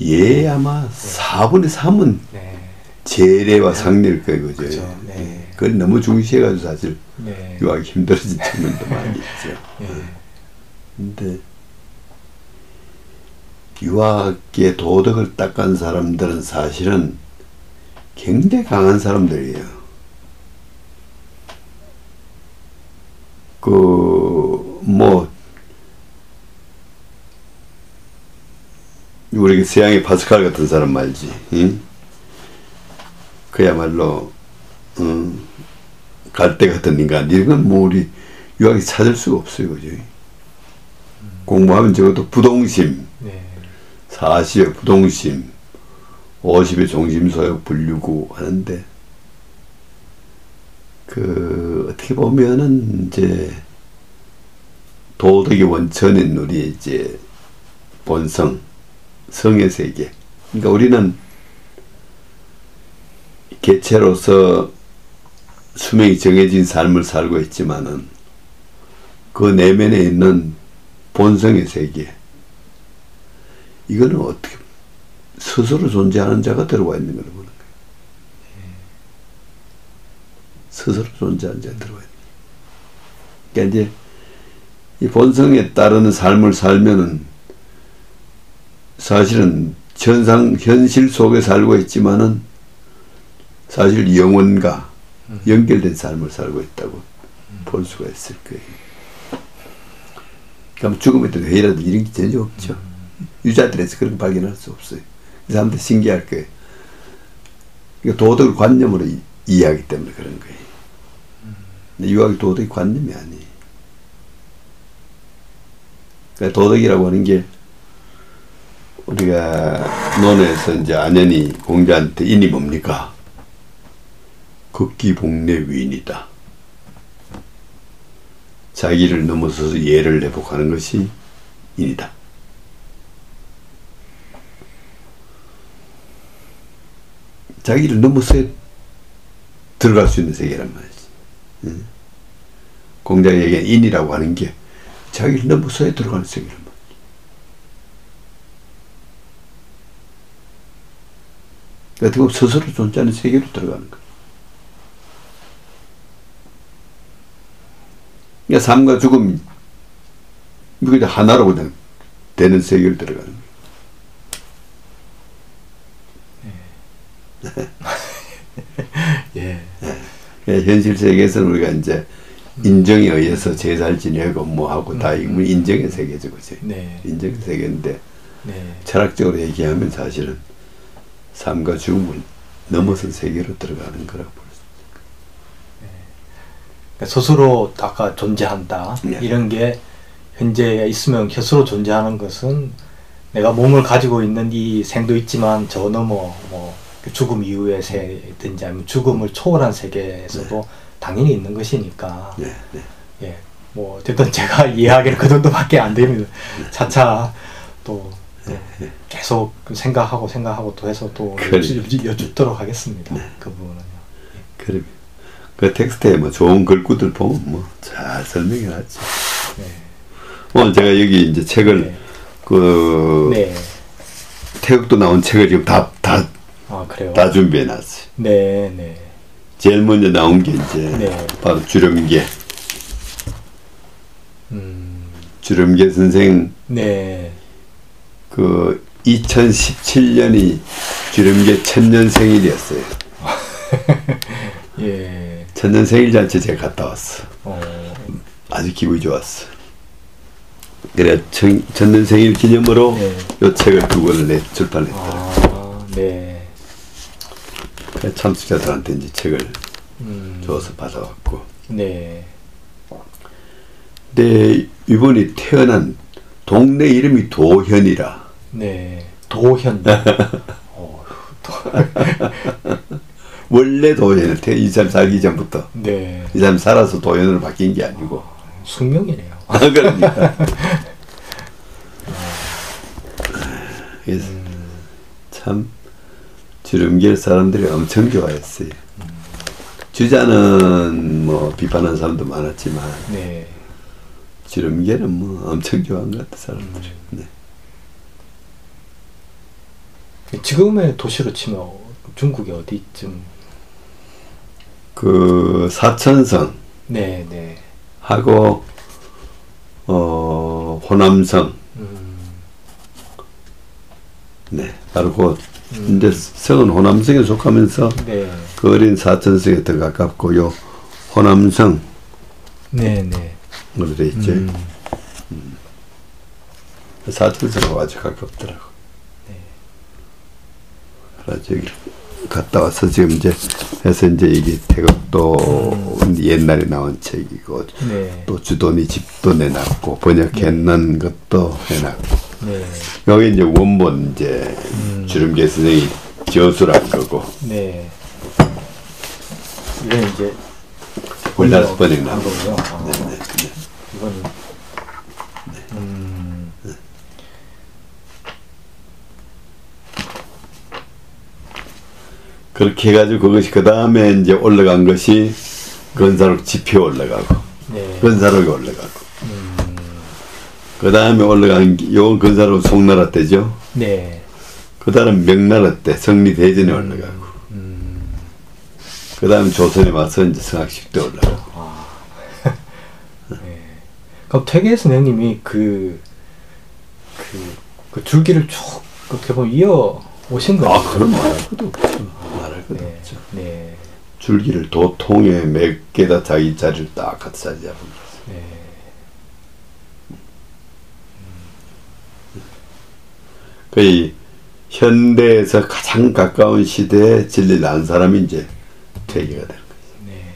예 아마 4분의 3은
네.
재래와 상례일 거예요, 그죠?
그죠, 네.
그걸 너무 중시해가지고 사실
네.
유학이 힘들어진 측면도 많이 있죠.
네.
근데 유학의 도덕을 닦은 사람들은 사실은 굉장히 강한 사람들이에요. 그, 뭐, 우리 서양의 파스칼 같은 사람 말지. 응? 그야말로, 응, 갈대 같은 인간. 이건 뭐 우리 유학이 찾을 수가 없어요. 그죠? 공부하면 적어도 부동심,
네.
40의 부동심, 50의 종심소욕 불류구 하는데, 그, 어떻게 보면은, 이제, 도덕의 원천인 우리 이제, 본성, 성의 세계. 그러니까 우리는, 개체로서 수명이 정해진 삶을 살고 있지만은, 그 내면에 있는 본성의 세계, 이거는 어떻게 스스로 존재하는 자가 들어와 있는 걸 보는 거예요. 스스로 존재하는 자가 들어와 있는. 그러니까 이제 이 본성에 따르는 삶을 살면은 사실은 현상 현실 속에 살고 있지만은 사실 영혼과 연결된 삶을 살고 있다고 볼 수가 있을 거예요. 그럼 죽음에 대한 회의라든 이런 게 전혀 없죠. 유자들에서 그런 거 발견할 수 없어요. 이 사람들 신기할 거예요. 그러니까 도덕을 관념으로 이, 이해하기 때문에 그런 거예요. 근데 유학이 도덕이 관념이 아니에요. 그러니까 도덕이라고 하는 게 우리가 논에서 이제 안연히 공자한테 인이 뭡니까? 극기복내 위인이다. 자기를 넘어서서 예를 회복하는 것이 인이다. 자기를 넘어서 들어갈 수 있는 세계란 말이지. 응? 공자가 얘기한 인이라고 하는 게 자기를 넘어서야 들어가는 세계란 말이지. 어떻게 보면 스스로 존재하는 세계로 들어가는 거야. 그러니까 삶과 죽음, 이거 하나로 그냥 되는 세계로 들어가는 거야.
예.
예, 현실 세계에서는 우리가 이제 인정에 의해서 제사를 지내고 뭐 하고 다 이건 인정의 세계죠, 그지?
네.
인정의 세계인데
네.
철학적으로 얘기하면 사실은 삶과 죽음을 넘어선 세계로 들어가는 거라고
스스로 아까 존재한다
네.
이런 게 현재 있으면 스스로 존재하는 것은 내가 몸을 가지고 있는 이 생도 있지만 저 넘어 뭐그 죽음 이후의 세든지 아니면 죽음을 초월한 세계에서도 당연히 있는 것이니까
네, 네.
예, 뭐 어쨌든 제가 이해하기는 그 정도밖에 안 됩니다. 차차 또 네, 계속 생각하고 생각하고 또 해서 또
그래.
여쭈, 여쭙도록 하겠습니다. 그 부분은요.
그래. 그 텍스트에 뭐 좋은 글귀들 보면 뭐 잘 설명해 놨지.
네.
오늘 제가 여기 이제 책을
네.
그
네.
태극도 나온 책을 지금 다
다다아 그래요.
준비해 놨어요.
네, 네.
제일 먼저 나온 게 이제
네.
바로 주름계.
음,
주름계 선생
네.
그 2017년이 주름계 천년 생일이었어요.
예.
천년 생일 잔치 제가 갔다 왔어.
어,
아주 기분이 좋았어. 그래 전, 전년 생일 기념으로
네.
요 책을 두 권을 내 출판했더라고.
아, 네.
그래 참수자들한테 이제 책을
음,
줘서 받아왔고.
네.
근데 이번이 태어난 동네 이름이 도현이라.
네. 도현. 어, 도,
원래 태, 이 사람 살기 전부터.
네.
이 사람 살아서 도현으로 바뀐 게 아니고.
숙명이네요.
아, 그러니까. 그래서 참 주름길 사람들이 엄청 좋아했어요. 주자는 뭐 비판하는 사람도 많았지만
네.
주름길은 뭐 엄청 좋아한 것 같아 사람들이. 네.
지금의 도시로 치면 중국이 어디쯤?
그 사천성
네, 네.
하고 어 호남성
음,
네 바로 그
음.
이제 성은 호남성에 속하면서
네.
그 어린 사천성에 더 가깝고요 호남성
네, 네.
으로 돼 있죠.
음,
사천성하고 아주 가깝더라고.
네.
그래서 여기 갔다 와서 지금 이제 해서 이제 이게 태극도 옛날에 나온 책이고
네.
또 주돈이 집도 내놨고 번역해놓은 것도 해놨고
네.
여기 이제 원본 이제
음.
주름계 선생이 저술한 거고
네. 이건 이제
골라서 번역
한
나온
거고요.
거.
아,
네, 네, 네.
이건 음,
그렇게 해가지고 그것이 그 다음에 이제 올라간 것이 건사록 지표 올라가고
네.
건사록이 올라가고
음,
그 다음에 올라간 게- 요건 건사록 송나라 때죠.
네.
그 다음 명나라 때 성리 대전에 올라가고
음,
그 다음 조선에 와서 이제 성악식 때 올라가고
네. 그럼 퇴계 선생님이 그, 그, 그 줄기를 쭉 그렇게 보면 이어 오신 거예요.
아 그런 것 것도
네. 네.
줄기를 도통에 몇 개다 자기 자리를 딱 갖다 자리 잡은 거죠
네.
거의 현대에서 가장 가까운 시대에 진리를 안 사람이 이제 퇴계가 되는 거죠
네.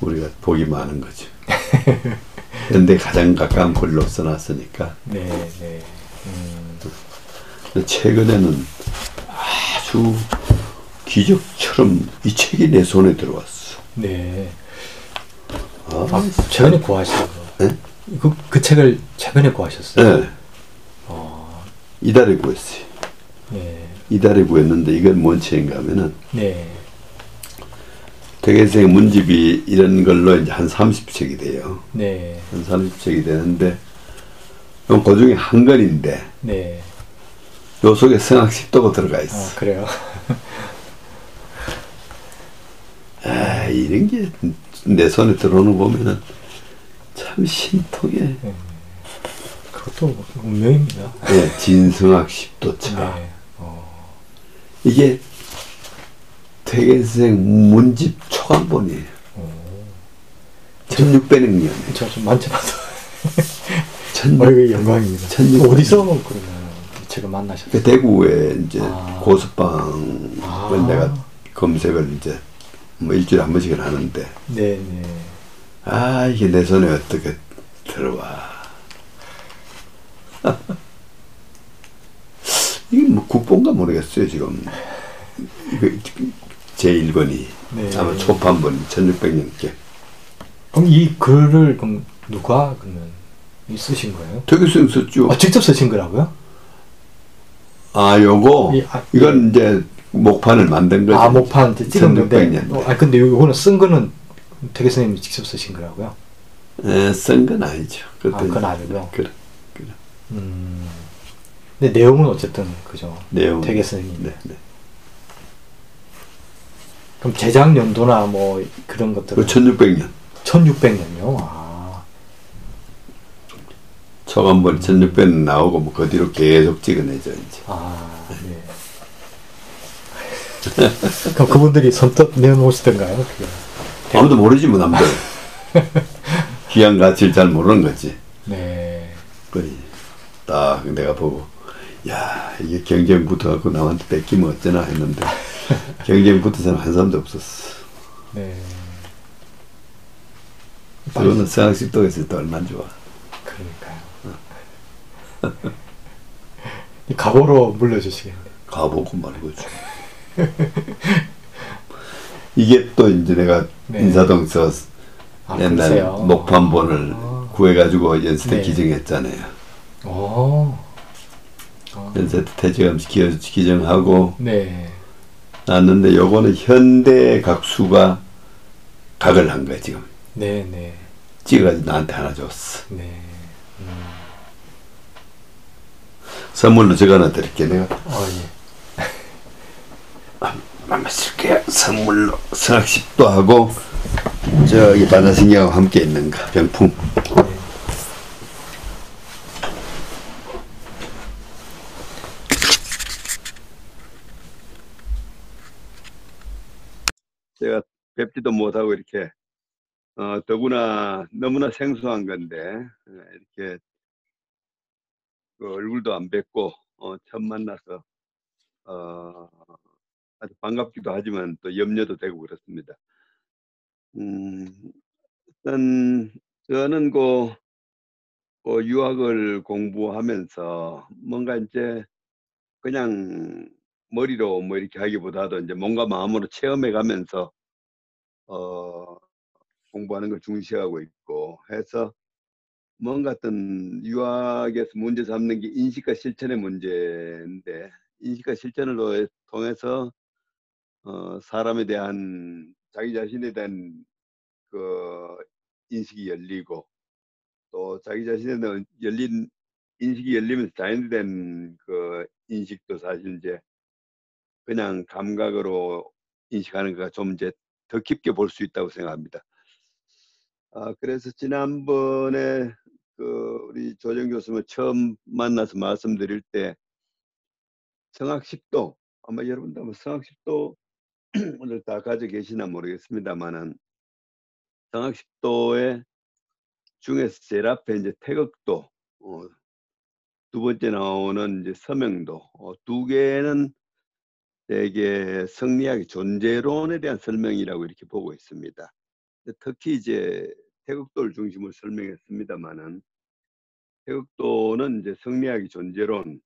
우리가 복이 많은 거죠 현대 가장 가까운 글로 써놨으니까
네. 네. 음,
최근에는 아주 기적처럼 이 책이 내 손에 들어왔어.
네.
아,
아, 최근에 구하신 거.
네?
그, 그 책을 최근에 구하셨어요?
네.
어,
이달에 구했어요.
네.
이달에 구했는데 이건 뭔 책인가 하면은
네.
대개생 문집이 이런 걸로 이제 한 30책이 돼요.
네.
한 30책이 되는데 그 중에 한 권인데
네.
요 속에 성악십도가 들어가 있어.
아, 그래요?
아, 이런 게 내 손에 들어오는 거 보면은 참 신통해.
네. 그것도 운명입니다.
예, 진성악십도차.
네. 어,
이게 퇴계생 문집 초간본이에요.
어.
1600년.
제가 좀 만져봐도.
천,
어, 이거 영광입니다.
천육-
어디서 그러면 이 책을 만나셨어요?
그 대구에 이제
아.
고스방을
아.
내가 검색을 이제 뭐 일주일에 한 번씩은 하는데
네, 네.
아 이게 내 손에 어떻게 들어와 이게 뭐 국본가 모르겠어요 지금 이거 제 1권이
네.
아마 초판본 1600년께
그럼 이 글을 그럼 누가 그러면 이 쓰신 거예요?
퇴계생 썼죠
아, 직접 쓰신 거라고요?
아 요거
이- 아,
이건 이제 목판을 만든 거죠
아, 목판 찍었는데.
1600년.
어, 아, 근데 이거는 쓴 거는 되게 선생님이 직접 쓰신 거라고요?
쓴건 아니죠
아, 그건 아니고요.
그래 그래
음. 근데 내용은 어쨌든 그죠.
내용
되게 선생님.
네, 네.
그럼 제작 연도나 뭐 그런 것들은
그 1600년
1600년요. 아.
초간본 1600년 나오고 뭐 그 뒤로 계속 찍어내죠 이제
아. 네. 그럼 그분들이 선뜻 내놓으시던가요? 그게?
아무도 모르지 뭐 남들 귀한 가치를 잘 모르는 거지.
네.
그래. 딱 내가 보고 야 이게 경쟁 붙어갖고 남한테 뺏기면 어쩌나 했는데 경쟁 붙은 사람 한 사람도 없었어.
네.
그거는 서양식도 했을 때 얼마나 좋아.
가보로 물려주시겠네.
가보고 말고지. 이게 또 이제 내가
네.
인사동서
아,
옛날
그러세요?
목판본을
아.
구해가지고 연세 때
네.
기증했잖아요.
오. 아,
연세 때 퇴직하면서 기- 기증하고
네.
났는데 요거는 현대 각수가 각을 한 거야 지금.
네, 네.
찍어가지고 나한테 하나 줬어.
네.
선물로 저거 하나 드릴게 내가.
어, 예.
마음에 쓸게 선물로 성학식도 하고 저기 바다신기하고 함께 있는 거 병품.
네.
제가 뵙지도 못하고 이렇게 어, 더구나 너무나 생소한 건데 어, 이렇게 그 얼굴도 안 뵙고 어, 처음 만나서 어, 아주 반갑기도 하지만 또 염려도 되고 그렇습니다. 음, 일단 저는 그, 그 유학을 공부하면서 뭔가 이제 그냥 머리로 뭐 이렇게 하기보다도 이제 뭔가 마음으로 체험해 가면서 어, 공부하는 걸 중시하고 있고 해서 뭔가 어떤 유학에서 문제 삼는 게 인식과 실천의 문제인데 인식과 실천을 로- 통해서 어, 사람에 대한 자기 자신에 대한 그 인식이 열리고 또 자기 자신에 대한 열린 인식이 열리면서 자연된 그 인식도 사실 이제 그냥 감각으로 인식하는 거가 좀 이제 더 깊게 볼 수 있다고 생각합니다. 아, 그래서 지난번에 그 우리 조정 교수님 처음 만나서 말씀드릴 때 성악십도 아마 여러분도 아마 성악십도 오늘 다 가지고 계시나 모르겠습니다만은 성악십도의 중에서 제일 앞에 이제 태극도 어, 두 번째 나오는 이제 서명도 어, 두 개는 되게 성리학의 존재론에 대한 설명이라고 이렇게 보고 있습니다. 근데 특히 이제 태극도를 중심으로 설명했습니다만은 태극도는 이제 성리학의 존재론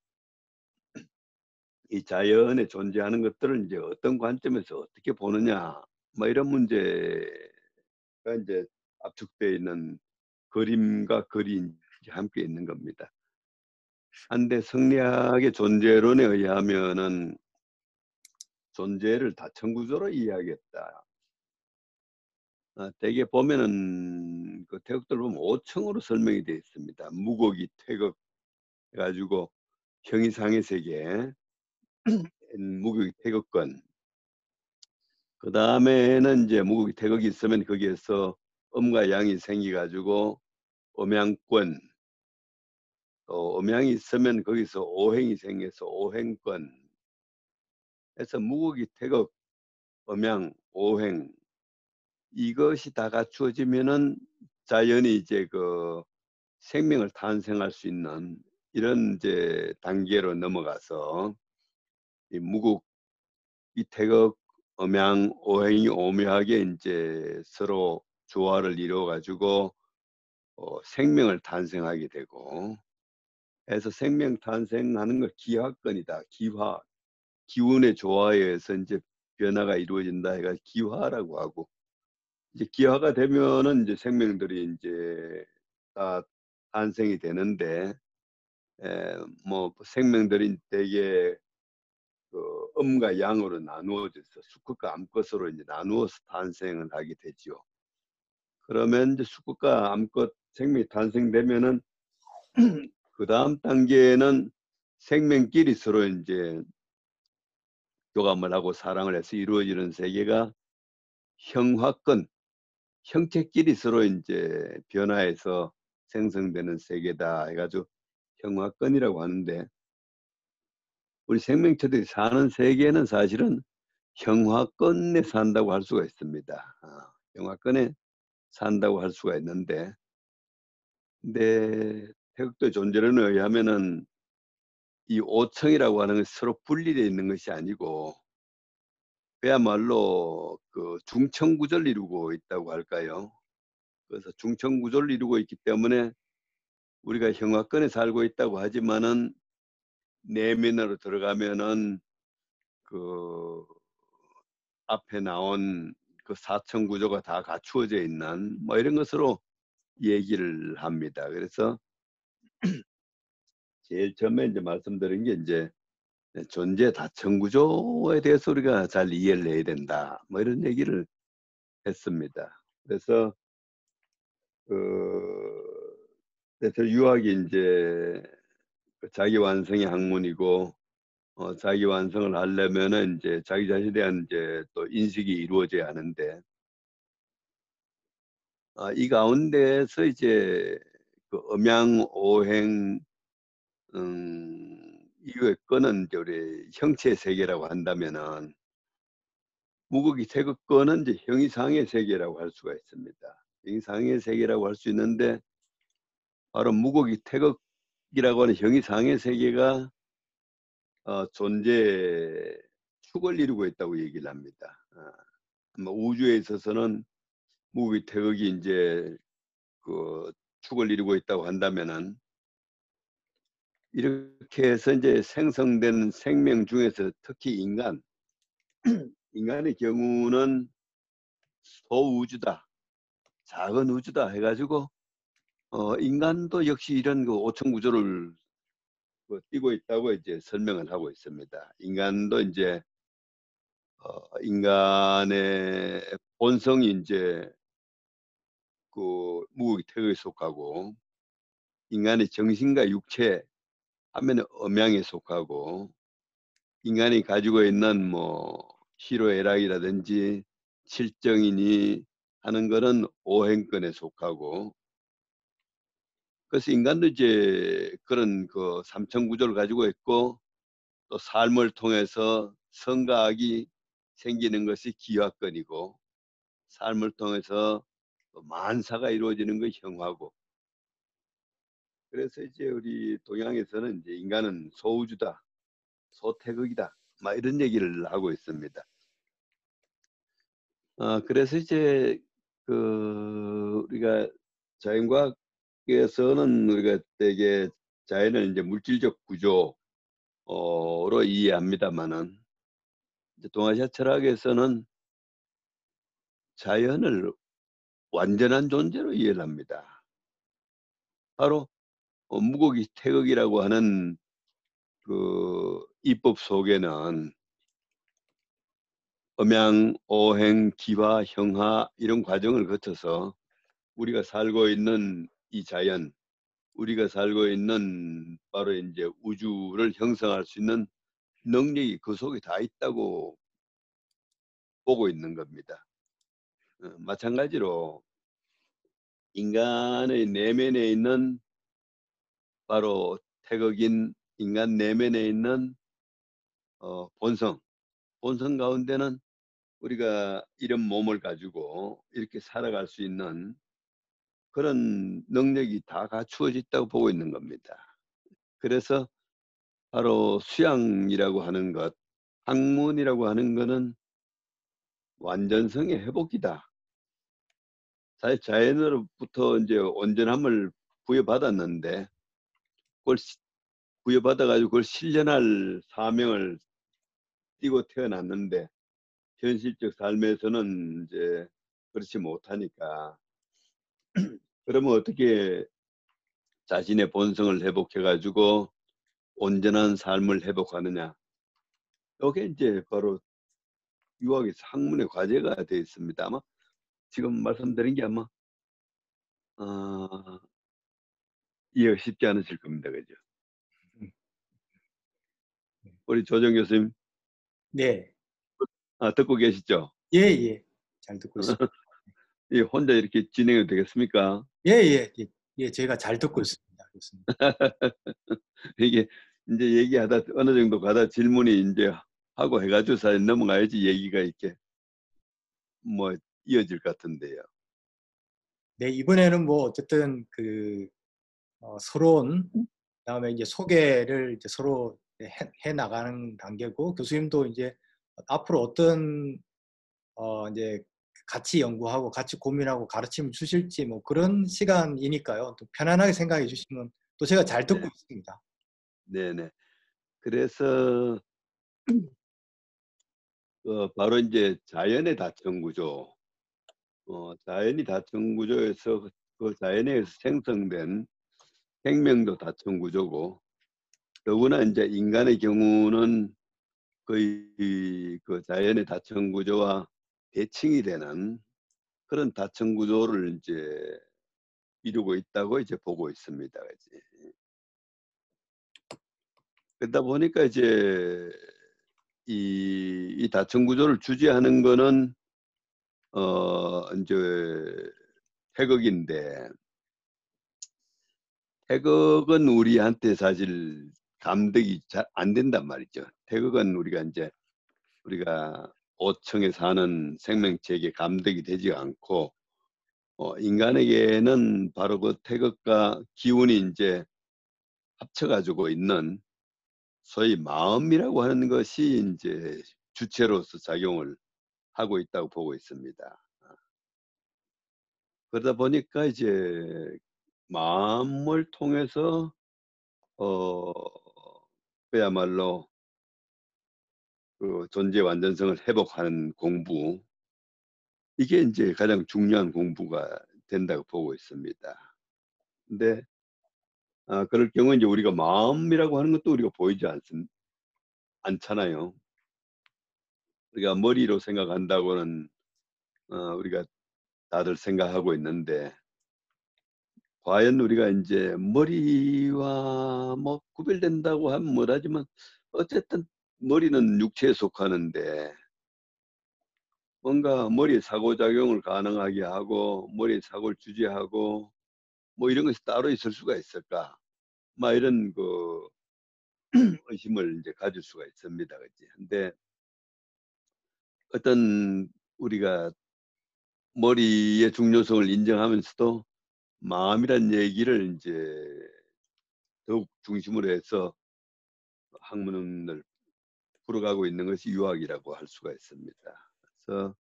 이 자연에 존재하는 것들을 이제 어떤 관점에서 어떻게 보느냐 뭐 이런 문제가 이제 압축되어 있는 그림과 글이 함께 있는 겁니다. 한데 성리학의 존재론에 의하면은 존재를 다천구조로 이해하겠다. 아, 대개 보면은 그 태극들 보면 5층으로 설명이 되어 있습니다. 무곡이 태극 해가지고 형이상의 세계, 무곡이 태극권. 그 다음에는 이제 무곡이 태극이 있으면 거기에서 음과 양이 생겨가지고 음양권. 또 음양이 있으면 거기서 오행이 생겨서 오행권. 해서 무곡이 태극, 음양, 오행 이것이 다 갖추어지면은 자연이 이제 그 생명을 탄생할 수 있는 이런 이제 단계로 넘어가서 이 무국, 이 태극, 음양, 오행이 오묘하게 이제 서로 조화를 이루어 가지고 어, 생명을 탄생하게 되고 해서 생명 탄생하는 걸 기화권이다. 기화, 기운의 조화에 의해서 이제 변화가 이루어진다 해가 기화라고 하고 이제 기화가 되면은 이제 생명들이 이제 다 탄생이 되는데 에, 뭐 생명들이 되게 그 음과 양으로 나누어져서 수컷과 암컷으로 이제 나누어서 탄생을 하게 되지요. 그러면 이제 수컷과 암컷 생명이 탄생되면은 그 다음 단계는 생명끼리 서로 이제 교감을 하고 사랑을 해서 이루어지는 세계가 형화권, 형체끼리 서로 이제 변화해서 생성되는 세계다 해가지고 형화권이라고 하는데 우리 생명체들이 사는 세계는 사실은 형화권에 산다고 할 수가 있습니다. 아, 형화권에 산다고 할 수가 있는데 근데 태극도 존재론에 의하면은 이 5층이라고 하는 것이 서로 분리되어 있는 것이 아니고 그야말로 그 중청 구조를 이루고 있다고 할까요? 그래서 중청 구조를 이루고 있기 때문에 우리가 형화권에 살고 있다고 하지만은 내면으로 들어가면은 그 앞에 나온 그 사천 구조가 다 갖추어져 있는 뭐 이런 것으로 얘기를 합니다. 그래서 제일 처음에 이제 말씀드린 게 이제 존재 다층 구조에 대해서 우리가 잘 이해를 해야 된다. 뭐 이런 얘기를 했습니다. 그래서 그 그래서 유학이 이제 그 자기 완성의 학문이고 어, 자기 완성을 하려면은 이제 자기 자신에 대한 이제 또 인식이 이루어져야 하는데 아, 이 가운데서 이제 그 음양 오행 음, 이후에 거는 이제 우리 형체 세계라고 한다면은 무극이 태극 거는 이제 형이상의 세계라고 할 수가 있습니다. 형이상의 세계라고 할 수 있는데 바로 무극이 태극이라고 하는 형이상의 세계가 어, 존재 축을 이루고 있다고 얘기를 합니다. 어, 뭐 우주에 있어서는 무극이 태극이 이제 그 축을 이루고 있다고 한다면은 이렇게 해서 이제 생성된 생명 중에서 특히 인간, 인간의 경우는 소우주다, 작은 우주다 해가지고 어, 인간도 역시 이런 그 오천 구조를 그 띄고 있다고 이제 설명을 하고 있습니다. 인간도 이제 어, 인간의 본성이 이제 그 무극 태극에 속하고 인간의 정신과 육체 하면 음양에 속하고 인간이 가지고 있는 뭐 희로애락이라든지 칠정이니 하는 것은 오행권에 속하고 그래서 인간도 이제 그런 그 삼천 구조를 가지고 있고 또 삶을 통해서 성가학이 생기는 것이 기화권이고 삶을 통해서 만사가 이루어지는 것이 형화고 그래서 이제 우리 동양에서는 이제 인간은 소우주다, 소태극이다, 막 이런 얘기를 하고 있습니다. 어, 그래서 이제 그 우리가 자연과학에서는 우리가 되게 자연을 이제 물질적 구조로 이해합니다만은 동아시아 철학에서는 자연을 완전한 존재로 이해를 합니다. 바로 어, 무곡이 태극이라고 하는 그 입법 속에는 음양, 오행, 기화, 형하 이런 과정을 거쳐서 우리가 살고 있는 이 자연, 우리가 살고 있는 바로 이제 우주를 형성할 수 있는 능력이 그 속에 다 있다고 보고 있는 겁니다. 어, 마찬가지로 인간의 내면에 있는 바로 태극인 인간 내면에 있는 어, 본성, 본성 가운데는 우리가 이런 몸을 가지고 이렇게 살아갈 수 있는 그런 능력이 다 갖추어져 있다고 보고 있는 겁니다. 그래서 바로 수양이라고 하는 것, 학문이라고 하는 것은 완전성의 회복이다. 사실 자연으로부터 이제 온전함을 부여받았는데 그걸 부여받아가지고 그걸 실현할 사명을 띠고 태어났는데 현실적 삶에서는 이제 그렇지 못하니까 그러면 어떻게 자신의 본성을 회복해가지고 온전한 삶을 회복하느냐 이게 이제 바로 유학에서 학문의 과제가 되어 있습니다. 아마 지금 말씀드린 게 아마 어, 이해가 쉽지 않으실 겁니다. 그죠? 우리 조정 교수님.
네.
아, 듣고 계시죠?
예, 예. 잘 듣고 있습니다.
예, 혼자 이렇게 진행이 되겠습니까?
예, 예, 예. 예, 제가 잘 듣고 있습니다.
이게 이제 얘기하다 어느 정도 가다 질문이 이제 하고 해가지고 잘 넘어가야지 얘기가 이렇게 뭐 이어질 것 같은데요.
네, 이번에는 뭐 어쨌든 그 어, 서론 그다음에 이제 소개를 이제 서로 해, 해 나가는 단계고 교수님도 이제 앞으로 어떤 어 이제 같이 연구하고 같이 고민하고 가르침을 주실지 뭐 그런 시간이니까요. 또 편안하게 생각해 주시면 또 제가 잘 듣고
네.
있습니다.
네네. 그래서 어, 바로 이제 자연의 다층 구조, 어, 자연이 다층 구조에서 그- 그 자연에 의해서 생성된 생명도 다층 구조고, 더구나 이제 인간의 경우는 거의 그 자연의 다층 구조와 대칭이 되는 그런 다층 구조를 이제 이루고 있다고 이제 보고 있습니다. 그지? 그러다 보니까 이제 이, 이 다층 구조를 주재하는 거는 어 이제 태극인데 태극은 우리한테 사실 감득이 잘 안 된단 말이죠. 태극은 우리가 이제 우리가 5층에 사는 생명체에게 감득이 되지 않고 어, 인간에게는 바로 그 태극과 기운이 이제 합쳐가지고 있는 소위 마음이라고 하는 것이 이제 주체로서 작용을 하고 있다고 보고 있습니다. 그러다 보니까 이제 마음을 통해서 어 그야말로 그 존재 완전성을 회복하는 공부 이게 이제 가장 중요한 공부가 된다고 보고 있습니다. 근데 아, 그럴 경우 이제 우리가 마음이라고 하는 것도 우리가 보이지 않습, 않잖아요. 우리가 머리로 생각한다고는 어, 우리가 다들 생각하고 있는데 과연 우리가 이제 머리와 뭐 구별된다고 하면 뭐라지만 어쨌든 머리는 육체에 속하는데 뭔가 머리에 사고작용을 가능하게 하고 머리에 사고를 주재하고 뭐 이런 것이 따로 있을 수가 있을까? 막 이런 그 의심을 이제 가질 수가 있습니다. 그지 근데 어떤 우리가 머리의 중요성을 인정하면서도 마음이란 얘기를 이제 더욱 중심으로 해서 학문을 풀어가고 있는 것이 유학이라고 할 수가 있습니다. 그래서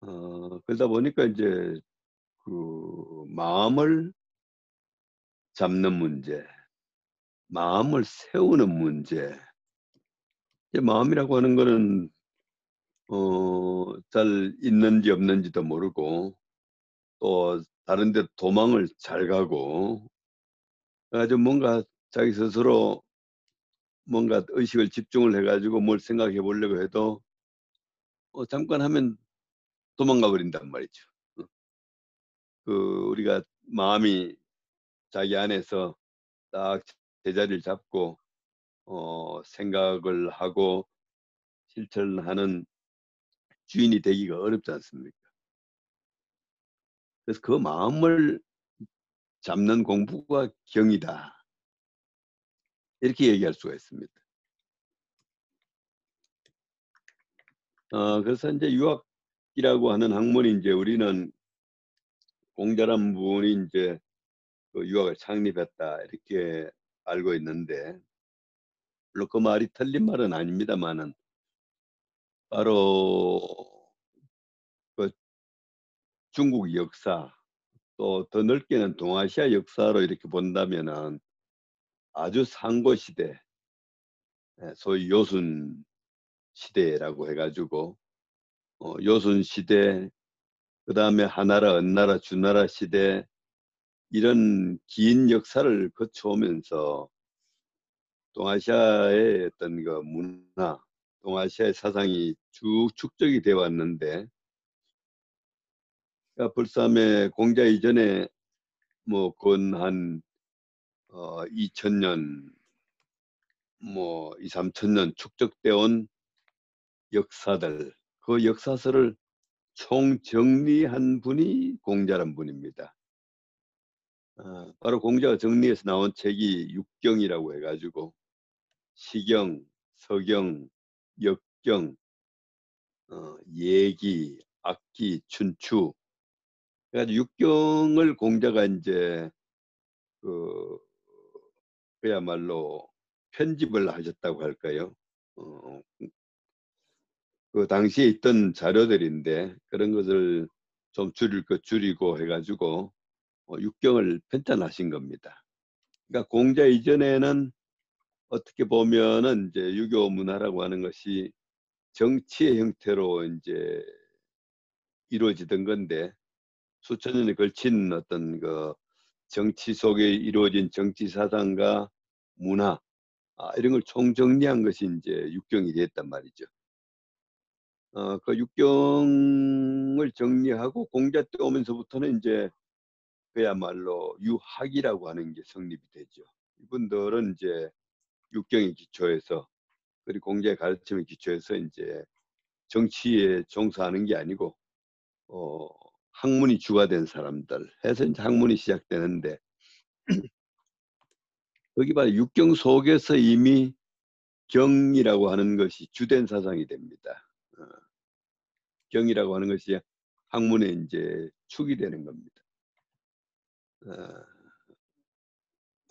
어, 그러다 보니까 이제 그 마음을 잡는 문제, 마음을 세우는 문제. 마음이라고 하는 거는 어, 잘 있는지 없는지도 모르고 또 다른 데 도망을 잘 가고 아주 뭔가 자기 스스로 뭔가 의식을 집중을 해가지고 뭘 생각해 보려고 해도 어, 잠깐 하면 도망가 버린단 말이죠. 어. 그 우리가 마음이 자기 안에서 딱 제자리를 잡고 어, 생각을 하고 실천하는 주인이 되기가 어렵지 않습니까? 그래서 그 마음을 잡는 공부가 경이다. 이렇게 얘기할 수가 있습니다. 어, 그래서 이제 유학이라고 하는 학문이 이제 우리는 공자란 분이 이제 그 유학을 창립했다 이렇게 알고 있는데 물론 그 말이 틀린 말은 아닙니다만은 바로 그 중국 역사 또 더 넓게는 동아시아 역사로 이렇게 본다면은 아주 상고 시대 예, 소위 요순 시대라고 해가지고 어, 요순 시대 그 다음에 하나라, 은나라, 주나라 시대 이런 긴 역사를 거쳐오면서 동아시아의 어떤 그 문화, 동아시아의 사상이 쭉 축적이 되어 왔는데 불삼의 공자 이전에 뭐 건한 어, 2000년 뭐 2, 3천년 축적되어 온 역사들 그 역사서를 총 정리한 분이 공자란 분입니다. 어, 바로 공자가 정리해서 나온 책이 육경이라고 해가지고 시경, 서경, 역경, 어, 예기, 악기, 춘추 그래가지고 육경을 공자가 이제 그 그야말로 편집을 하셨다고 할까요? 어, 그 당시에 있던 자료들인데 그런 것을 좀 줄일 것 줄이고 해가지고 어, 육경을 편찬하신 겁니다. 그러니까 공자 이전에는 어떻게 보면은 이제 유교 문화라고 하는 것이 정치의 형태로 이제 이루어지던 건데 수천 년에 걸친 어떤 그 정치 속에 이루어진 정치 사상과 문화 아, 이런 걸 총정리한 것이 이제 육경이 됐단 말이죠. 어, 그 육경을 정리하고 공자 때 오면서부터는 이제 그야말로 유학이라고 하는 게 성립이 되죠. 이분들은 이제 육경에 기초해서 그리고 공자의 가르침에 기초해서 이제 정치에 종사하는 게 아니고 어, 학문이 주가 된 사람들 해서 이제 학문이 시작되는데 여기 봐 육경 속에서 이미 경이라고 하는 것이 주된 사상이 됩니다. 어, 경이라고 하는 것이 학문의 이제 축이 되는 겁니다. 어,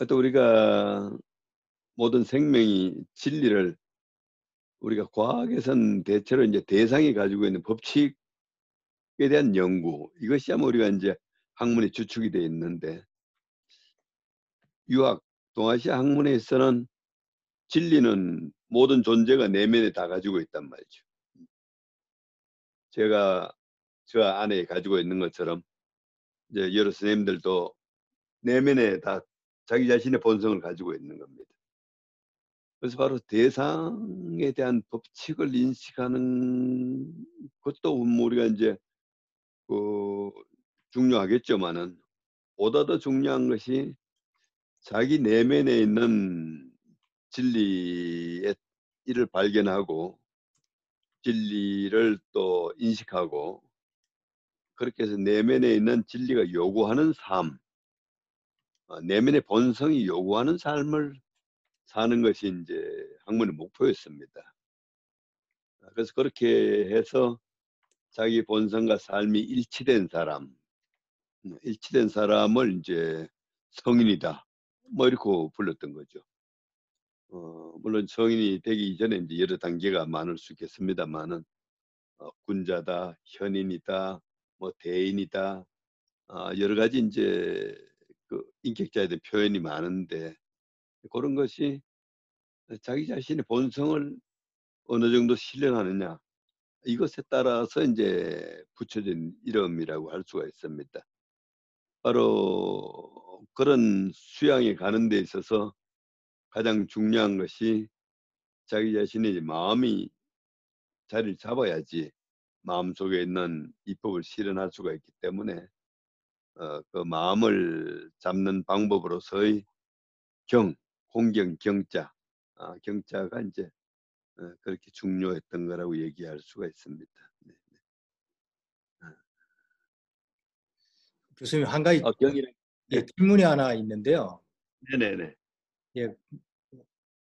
또 우리가 모든 생명이 진리를 우리가 과학에선 대체로 이제 대상이 가지고 있는 법칙 에 대한 연구 이것이 아마 우리가 이제 학문의 주축이 되어 있는데 유학 동아시아 학문에서는 진리는 모든 존재가 내면에 다 가지고 있단 말이죠. 제가 저 안에 가지고 있는 것처럼 이제 여러 선생님들도 내면에 다 자기 자신의 본성을 가지고 있는 겁니다. 그래서 바로 대상에 대한 법칙을 인식하는 것도 뭐 우리가 이제 그 중요하겠지만은 보다 더 중요한 것이 자기 내면에 있는 진리의 이를 발견하고 진리를 또 인식하고 그렇게 해서 내면에 있는 진리가 요구하는 삶, 어, 내면의 본성이 요구하는 삶을 사는 것이 이제 학문의 목표였습니다. 그래서 그렇게 해서 자기 본성과 삶이 일치된 사람, 음, 일치된 사람을 이제 성인이다. 뭐 이렇게 불렀던 거죠. 어, 물론 성인이 되기 이전에 이제 여러 단계가 많을 수 있겠습니다만은 어, 군자다, 현인이다, 뭐 대인이다, 어, 여러 가지 이제 그 인격자에 대한 표현이 많은데 그런 것이 자기 자신의 본성을 어느 정도 실현하느냐 이것에 따라서 이제 붙여진 이름이라고 할 수가 있습니다. 바로 그런 수양에 가는 데 있어서 가장 중요한 것이 자기 자신의 마음이 자리를 잡아야지 마음속에 있는 입법을 실현할 수가 있기 때문에 어, 그 마음을 잡는 방법으로서의 경, 공경, 경자, 아, 경자가 이제 어, 그렇게 중요했던 거라고 얘기할 수가 있습니다. 네, 네.
아. 교수님 한 가지
어,
예, 질문이 하나 있는데요.
네네네.
예,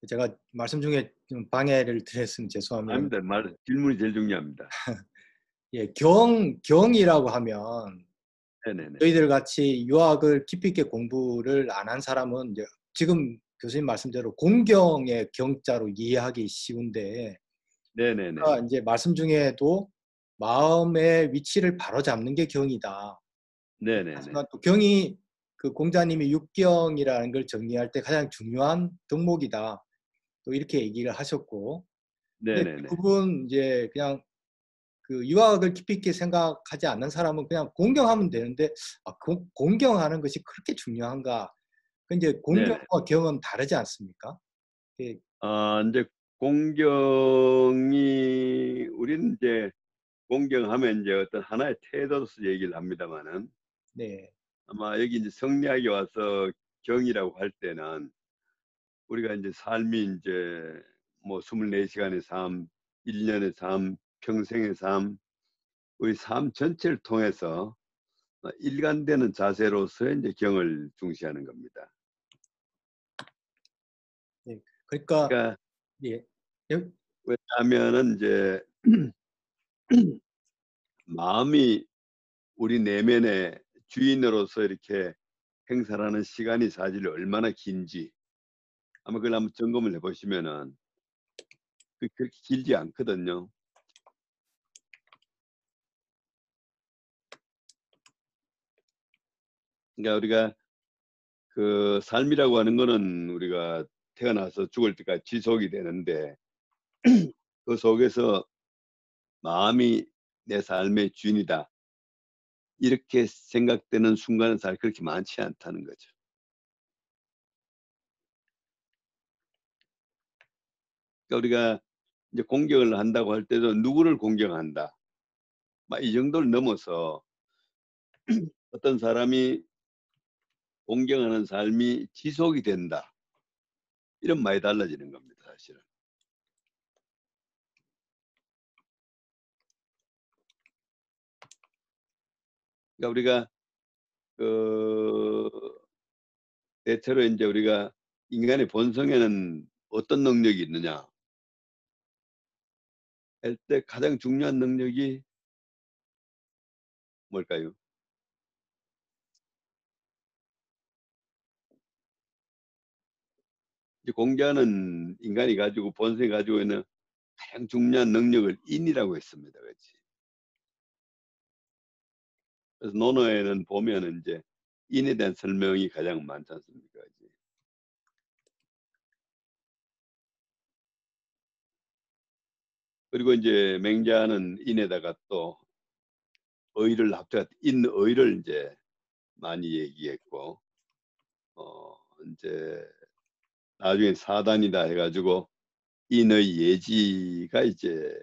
제가 말씀 중에 좀 방해를 드렸으면 죄송합니다.
아닙니다. 말 질문이 제일 중요합니다.
예, 경 경이라고 하면
네네네.
저희들 같이 유학을 깊이 있게 공부를 안 한 사람은 지금 교수님 말씀대로 공경의 경자로 이해하기 쉬운데
네네네.
아, 이제 말씀 중에도 마음의 위치를 바로 잡는 게 경이다.
네네네.
하지만 또 경이 그 공자님이 육경이라는 걸 정리할 때 가장 중요한 덕목이다. 또 이렇게 얘기를 하셨고. 그분 이제 그냥 그 유학을 깊이 있게 생각하지 않는 사람은 그냥 공경하면 되는데 아, 공, 공경하는 것이 그렇게 중요한가? 그 이제 공경과 경은 다르지 않습니까? 예,
아, 이제 공경이 우리는 이제 공경하면 이제 어떤 하나의 태도로서 얘기를 합니다만은
네,
아마 여기 이제 성리학에 와서 경이라고 할 때는 우리가 이제 삶이 이제 뭐 24시간의 삶, 1년의 삶, 평생의 삶, 우리 삶 전체를 통해서 일관되는 자세로서 이제 경을 중시하는 겁니다.
그러니까
그러니까
예, 예,
왜냐하면은 이제 마음이 우리 내면의 주인으로서 이렇게 행사하는 시간이 사실 얼마나 긴지 아마 그걸 한번 점검을 해보시면은 그- 그렇게 길지 않거든요. 그러니까 우리가 그 삶이라고 하는 거는 우리가 태어나서 죽을 때까지 지속이 되는데 그 속에서 마음이 내 삶의 주인이다. 이렇게 생각되는 순간은 잘 그렇게 많지 않다는 거죠. 그러니까 우리가 이제 공격을 한다고 할 때도 누구를 공격한다. 막 이 정도를 넘어서 어떤 사람이 공경하는 삶이 지속이 된다. 이런 말이 달라지는 겁니다, 사실은. 그러니까 우리가 그 대체로 이제 우리가 인간의 본성에는 어떤 능력이 있느냐 할 때 가장 중요한 능력이 뭘까요? 이제 공자는 인간이 가지고 본성이 가지고 있는 가장 중요한 능력을 인이라고 했습니다. 그렇지? 그래서 논어에는 보면은 이제 인에 대한 설명이 가장 많지 않습니까? 그렇지? 그리고 이제 맹자는 인에다가 또 의를 합쳐 인의를 이제 많이 얘기했고 어 이제 나중에 사단이다 해가지고 인의 예지가 이제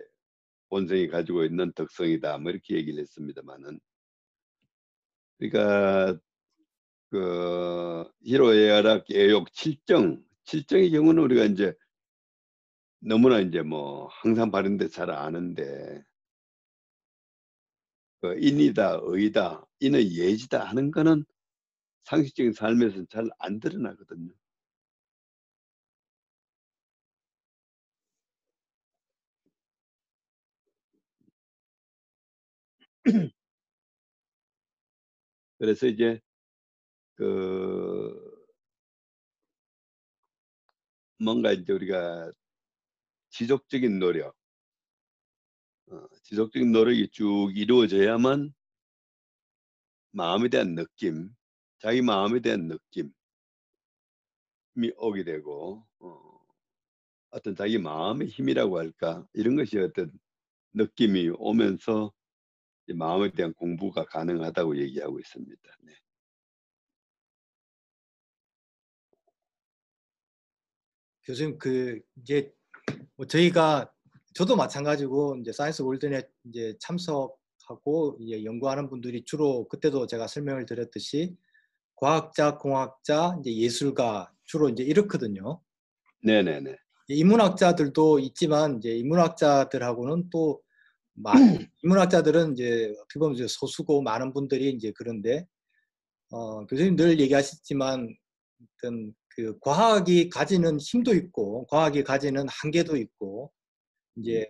본성이 가지고 있는 특성이다 뭐 이렇게 얘기를 했습니다만은 그러니까 그 히로에아락 애욕 칠정 칠정의 경우는 우리가 이제 너무나 이제 뭐 항상 바른데 잘 아는데 그 인이다 의다 인의 예지다 하는 거는 상식적인 삶에서는 잘 안 드러나거든요. 그래서 이제 그 뭔가 이제 우리가 지속적인 노력, 어, 지속적인 노력이 쭉 이루어져야만 마음에 대한 느낌, 자기 마음에 대한 느낌이 오게 되고 어, 어떤 자기 마음의 힘이라고 할까? 이런 것이 어떤 느낌이 오면서 마음에 대한 공부가 가능하다고 얘기하고 있습니다. 네.
교수님 그 이제 뭐 저희가 저도 마찬가지고 이제 사이언스 월든에 이제 참석하고 이제 연구하는 분들이 주로 그때도 제가 설명을 드렸듯이 과학자, 공학자, 이제 예술가 주로 이제 이렇거든요.
네네네.
인문학자들도 있지만 이제 인문학자들하고는 또 많, 인문학자들은 이제 어떻게 보면 이제 소수고 많은 분들이 이제 그런데 어, 교수님 늘 얘기하셨지만 어떤 그 과학이 가지는 힘도 있고 과학이 가지는 한계도 있고 이제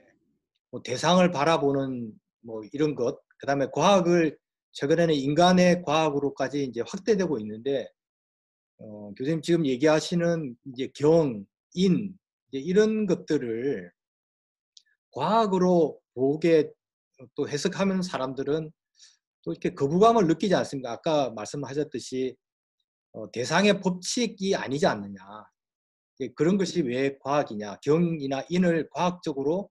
뭐 대상을 바라보는 뭐 이런 것 그다음에 과학을 최근에는 인간의 과학으로까지 이제 확대되고 있는데 어, 교수님 지금 얘기하시는 이제 경, 인 이제 이런 것들을 과학으로 보게 또 해석하는 사람들은 또 이렇게 거부감을 느끼지 않습니까? 아까 말씀하셨듯이 어, 대상의 법칙이 아니지 않느냐. 그런 것이 왜 과학이냐. 경이나 인을 과학적으로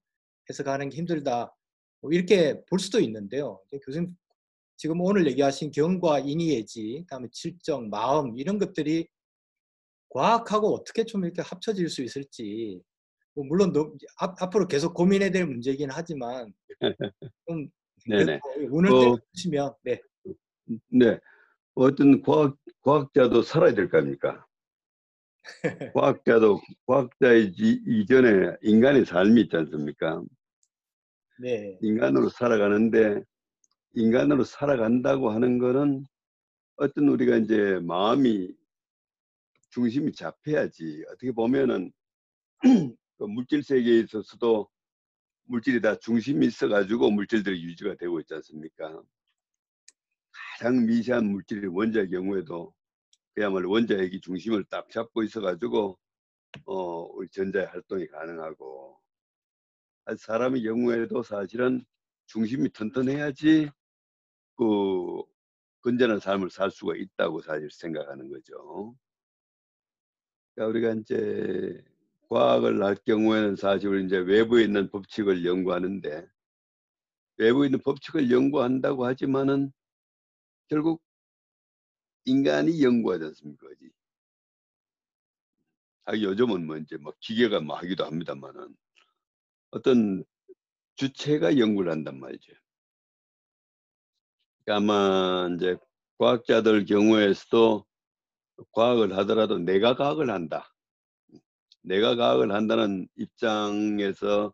해석하는 게 힘들다. 뭐 이렇게 볼 수도 있는데요. 교수님 지금 오늘 얘기하신 경과 인의 예지, 그다음에 칠정, 마음 이런 것들이 과학하고 어떻게 좀 이렇게 합쳐질 수 있을지 뭐 물론 너, 앞, 앞으로 계속 고민해야 될 문제이긴 하지만 좀
네네.
오늘
어,
때주시면 네.
네. 어떤 과학, 과학자도 살아야 될 거 아닙니까? 과학자도, 과학자의 지- 이전에 인간의 삶이 있지 않습니까?
네.
인간으로 살아가는데, 인간으로 살아간다고 하는 거는 어떤 우리가 이제 마음이, 중심이 잡혀야지. 어떻게 보면은, 그 물질 세계에 있어서도 물질이 다 중심이 있어가지고 물질들이 유지가 되고 있지 않습니까? 가장 미세한 물질이 원자의 경우에도 그야말로 원자핵이 중심을 딱 잡고 있어가지고 어, 우리 전자의 활동이 가능하고 사람의 경우에도 사실은 중심이 튼튼해야지 그 건전한 삶을 살 수가 있다고 사실 생각하는 거죠. 그러니까 우리가 이제 과학을 할 경우에는 사실 이제 외부에 있는 법칙을 연구하는데 외부에 있는 법칙을 연구한다고 하지만은 결국 인간이 연구하지 않습니까? 아, 요즘은 뭐 이제 뭐 기계가 뭐 하기도 합니다만은 어떤 주체가 연구를 한단 말이죠. 그러니까 아마 이제 과학자들 경우에서도 과학을 하더라도 내가 과학을 한다. 내가 과학을 한다는 입장에서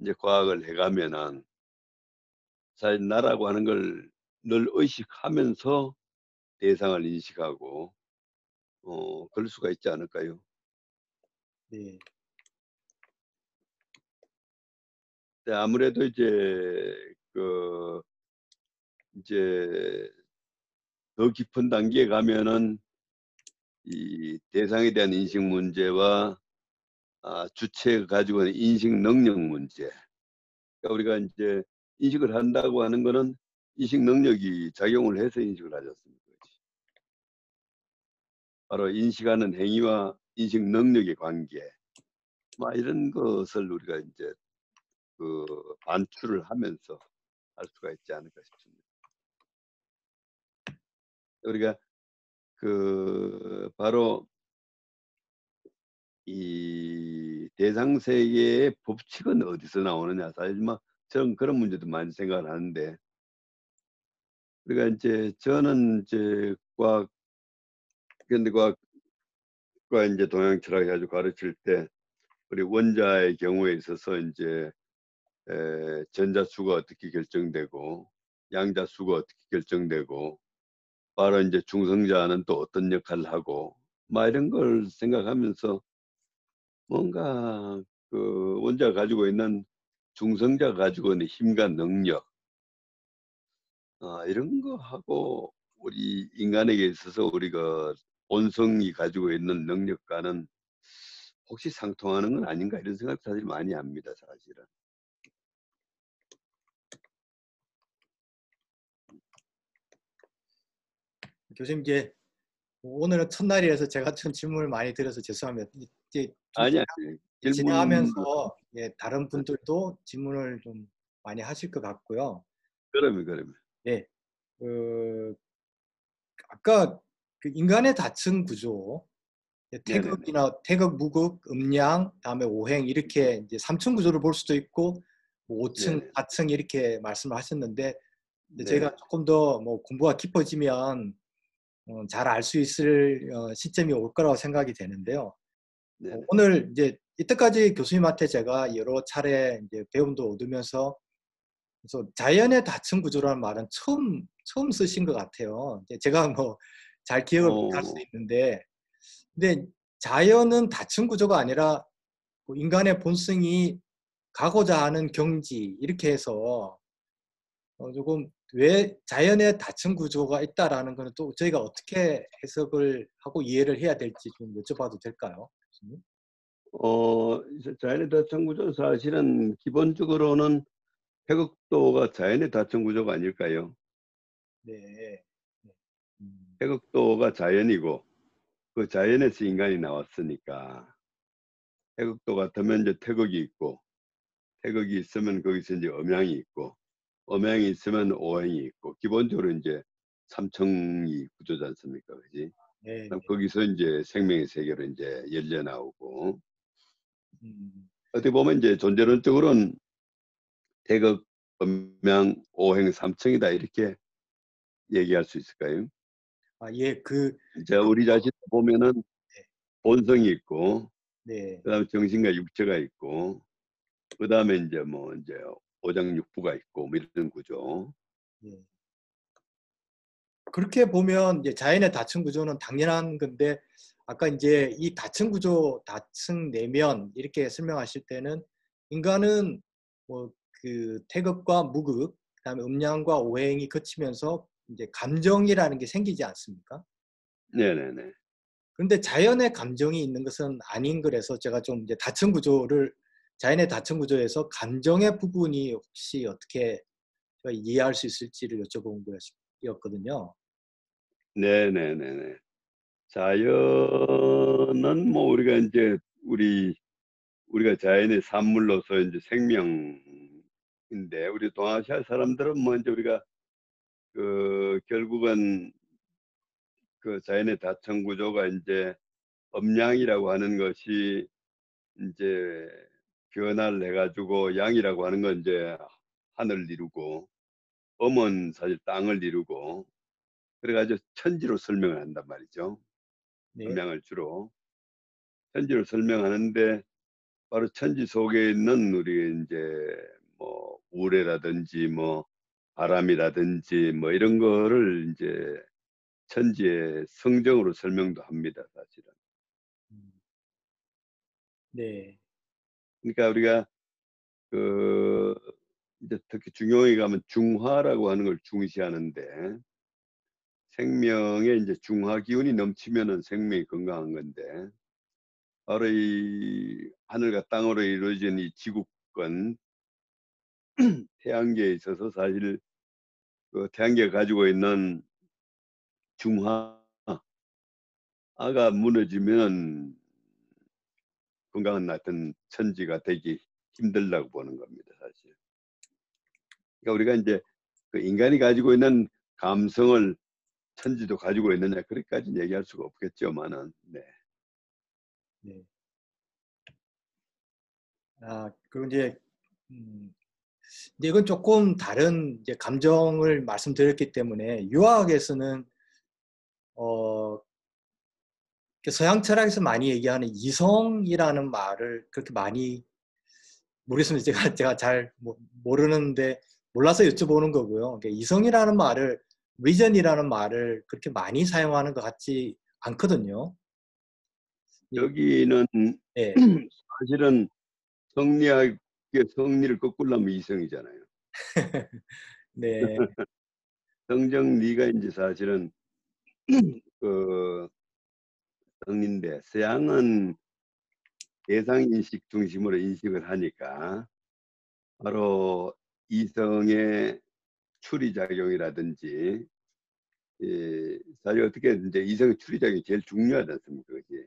이제 과학을 해가면은 사실 나라고 하는 걸 늘 의식하면서 대상을 인식하고 어 그럴 수가 있지 않을까요?
네.
아무래도 이제 그 이제 더 깊은 단계에 가면은 이 대상에 대한 인식 문제와 아, 주체가 가지고 있는 인식 능력 문제. 그러니까 우리가 이제 인식을 한다고 하는 거는 인식 능력이 작용을 해서 인식을 하지 않습니까? 바로 인식하는 행위와 인식 능력의 관계. 막 이런 것을 우리가 이제 그 반출을 하면서 할 수가 있지 않을까 싶습니다. 우리가 그 바로 이 대상 세계의 법칙은 어디서 나오느냐. 사실 뭐 저는 그런 문제도 많이 생각을 하는데. 우리가 이제 저는 이제 과학 현대과학과 이제 동양 철학 해가지고 가르칠 때 우리 원자의 경우에 있어서 이제 에, 전자수가 어떻게 결정되고 양자수가 어떻게 결정되고 바로 이제 중성자는 또 어떤 역할을 하고 막 이런 걸 생각하면서 뭔가 그 원자가 가지고 있는 중성자가 가지고 있는 힘과 능력 아, 이런 거 하고 우리 인간에게 있어서 우리가 본성이 가지고 있는 능력과는 혹시 상통하는 건 아닌가 이런 생각 사실 많이 합니다 사실은.
교수님 이제 오늘은 첫날이라서 제가 좀 질문을 많이 드려서 죄송합니다. 이제
아니야.
진행하면서 예, 다른 분들도 질문을 좀 많이 하실 것 같고요.
그러면 그러면.
네. 그 아까 그 인간의 다층 구조 태극이나 태극, 무극, 음양, 다음에 오행 이렇게 이제 3층 구조를 볼 수도 있고 뭐 5층, 네네. 4층 이렇게 말씀을 하셨는데 네. 제가 조금 더 뭐 공부가 깊어지면 어, 잘 알 수 있을 어, 시점이 올 거라고 생각이 되는데요. 어, 오늘 이제 이때까지 교수님한테 제가 여러 차례 이제 배움도 얻으면서 그래서 자연의 다층 구조라는 말은 처음 처음 쓰신 것 같아요. 제가 뭐 잘 기억을 못 할 수 있는데, 근데 자연은 다층 구조가 아니라 뭐 인간의 본성이 가고자 하는 경지 이렇게 해서 조금 왜 자연의 다층 구조가 있다라는 것은 또 저희가 어떻게 해석을 하고 이해를 해야 될지 좀 여쭤봐도 될까요?
어, 자연의 다층 구조 사실은 기본적으로는 태극도가 자연의 다층 구조가 아닐까요?
네. 네.
음. 태극도가 자연이고 그 자연에서 인간이 나왔으니까 태극도 같으면 이제 태극이 있고 태극이 있으면 거기서 이제 음양이 있고 음양이 있으면 오행이 있고 기본적으로 이제 삼청이 구조지 않습니까, 그지? 네. 그럼 거기서 이제 생명의 세계로 이제 열려 나오고 음. 어떻게 보면 이제 존재론적으로는 태극, 음양, 오행, 삼청이다 이렇게 얘기할 수 있을까요?
아, 예, 그.
자, 우리 자신 보면은 네. 본성이 있고,
네.
그 다음에 정신과 육체가 있고, 그 다음에 이제 뭐 이제 오장육부가 있고 뭐 이런 구조. 예.
그렇게 보면 이제 자연의 다층 구조는 당연한 건데 아까 이제 이 다층 구조, 다층 내면 이렇게 설명하실 때는 인간은 뭐 그 태극과 무극, 그다음에 음양과 오행이 거치면서 이제 감정이라는 게 생기지 않습니까?
네네네.
그런데 자연의 감정이 있는 것은 아닌 거라서 제가 좀 이제 다층 구조를 자연의 다층 구조에서 감정의 부분이 혹시 어떻게 이해할 수 있을지를 여쭤본 거였거든요.
네네네네. 자연은 뭐 우리가 이제 우리 우리가 자연의 산물로서 이제 생명인데 우리 동아시아 사람들은 뭐 이제 우리가 그 결국은 그 자연의 다층 구조가 이제 음양이라고 하는 것이 이제 변화를 해가지고 양이라고 하는 건 이제 하늘 이루고 음은 사실 땅을 이루고 그래가지고 천지로 설명을 한단 말이죠.
네.
음양을 주로 천지로 설명하는데 바로 천지 속에 있는 우리 이제 뭐 우레라든지 뭐 바람이라든지 뭐 이런 거를 이제 천지의 성정으로 설명도 합니다, 사실은.
음. 네.
그러니까 우리가 그 이제 특히 중용에 가면 중화라고 하는 걸 중시하는데 생명에 이제 중화 기운이 넘치면은 생명이 건강한 건데 바로 이 하늘과 땅으로 이루어진 이 지구권 태양계에 있어서 사실 그 태양계가 가지고 있는 중화가 무너지면 건강한 같은 천지가 되기 힘들다고 보는 겁니다, 사실. 그러니까 우리가 이제 그 인간이 가지고 있는 감성을 천지도 가지고 있느냐 그렇게까지 얘기할 수가 없겠지만은 네.
네. 아, 그리고 이제 음, 근데 이건 조금 다른 이제 감정을 말씀드렸기 때문에 유학에서는 어 서양 철학에서 많이 얘기하는 이성이라는 말을 그렇게 많이 모르겠습니다. 제가 제가 잘 모르는데 몰라서 여쭤보는 거고요. 그러니까 이성이라는 말을 리전이라는 말을 그렇게 많이 사용하는 것 같지 않거든요.
여기는
네.
사실은 성리학의 성리를 거꾸로 하면 이성이잖아요.
네.
성정리가 이제 사실은 그 성인데 서양은 대상 인식 중심으로 인식을 하니까 바로 이성의 추리작용이라든지 예, 사실 어떻게 이제 이성의 추리작용이 제일 중요하지 않습니까? 그게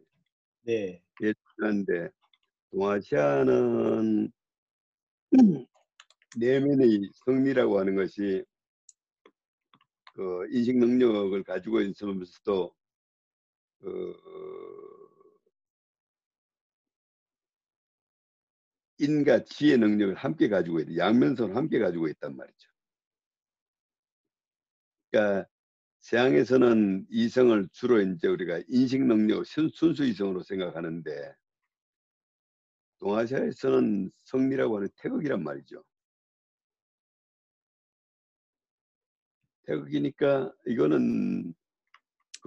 네.
제일 중요한데 동아시아는 내면의 성리라고 하는 것이 그 인식 능력을 가지고 있으면서도 그 인과 지혜 능력을 함께 가지고 있다. 양면성을 함께 가지고 있단 말이죠. 그러니까 서양에서는 이성을 주로 이제 우리가 인식 능력, 순수 이성으로 생각하는데 동아시아에서는 성리라고 하는 태극이란 말이죠. 태극이니까 이거는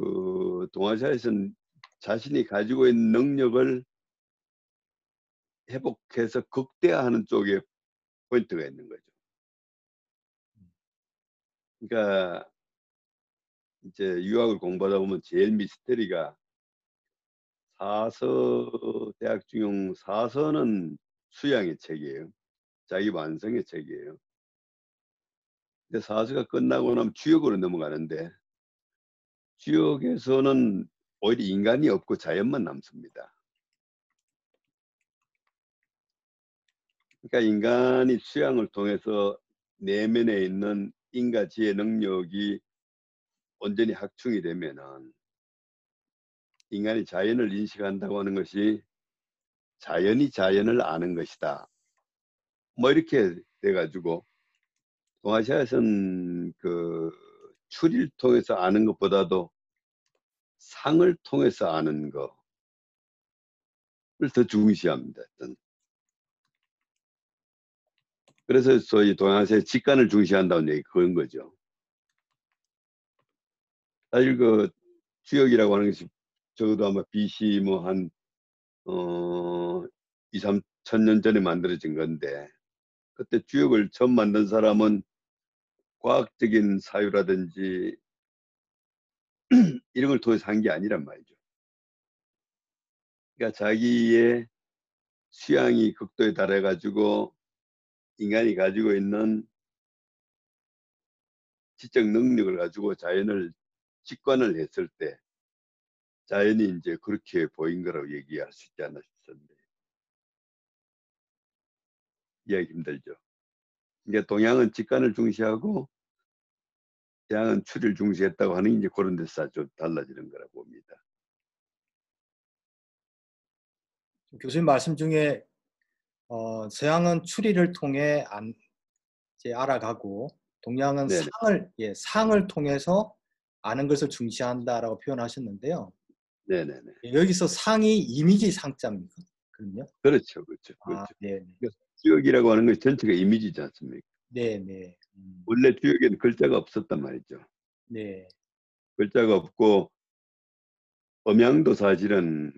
그 동아시아에서는 자신이 가지고 있는 능력을 회복해서 극대화하는 쪽에 포인트가 있는 거죠. 그러니까 이제 유학을 공부하다 보면 제일 미스터리가 사서 대학 중용 사서는 수양의 책이에요. 자기 완성의 책이에요. 근데 사서가 끝나고 나면 주역으로 넘어가는데 주역에서는 오히려 인간이 없고 자연만 남습니다. 그러니까 인간이 수양을 통해서 내면에 있는 인과 지혜 능력이 온전히 확충이 되면은 인간이 자연을 인식한다고 하는 것이 자연이 자연을 아는 것이다. 뭐 이렇게 돼가지고 동아시아에서는 그 추리를 통해서 아는 것보다도 상을 통해서 아는 것을 더 중시합니다. 그래서 소위 동양시의 직관을 중시한다는 얘기 그런 거죠. 사실 그 주역이라고 하는 것이 적어도 아마 BC 뭐 한, 어, 2, 3천 년 전에 만들어진 건데, 그때 주역을 처음 만든 사람은 과학적인 사유라든지 이런 걸 통해서 한 게 아니란 말이죠. 그러니까 자기의 수양이 극도에 달해가지고 인간이 가지고 있는 지적 능력을 가지고 자연을 직관을 했을 때 자연이 이제 그렇게 보인 거라고 얘기할 수 있지 않나 싶은데 이해하기 힘들죠. 이제 동양은 직관을 중시하고 서양은 추리를 중시했다고 하는 게 이제 그런 데서 좀 달라지는 거라고 봅니다.
교수님 말씀 중에 어, 서양은 추리를 통해 안, 이제 알아가고 동양은
네네.
상을 예, 상을 통해서 아는 것을 중시한다라고 표현하셨는데요.
네네네.
예, 여기서 상이 이미지 상자입니까? 그럼요?
그렇죠, 그렇죠,
아,
그렇죠.
네,
주역이라고 하는 것이 전체가 이미지지 않습니까?
네, 네, 음,
원래 주역에는 글자가 없었단 말이죠.
네,
글자가 없고 음양도 사실은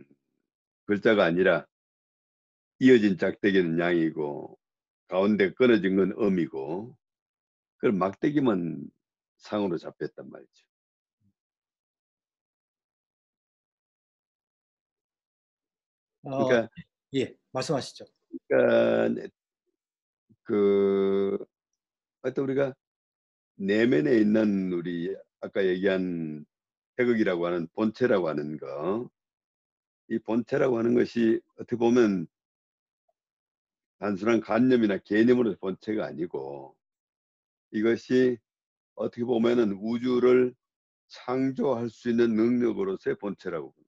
글자가 아니라 이어진 짝대기는 양이고 가운데 끊어진 건 음이고 그럼 막대기만 상으로 잡혔단 말이죠.
어,
그러니까,
예, 말씀하시죠.
그러니까 그 어떤 우리가 내면에 있는 우리 아까 얘기한 태극이라고 하는 본체라고 하는 거, 이 본체라고 하는 것이 어떻게 보면 단순한 관념이나 개념으로의 본체가 아니고 이것이 어떻게 보면은 우주를 창조할 수 있는 능력으로서의 본체라고 보는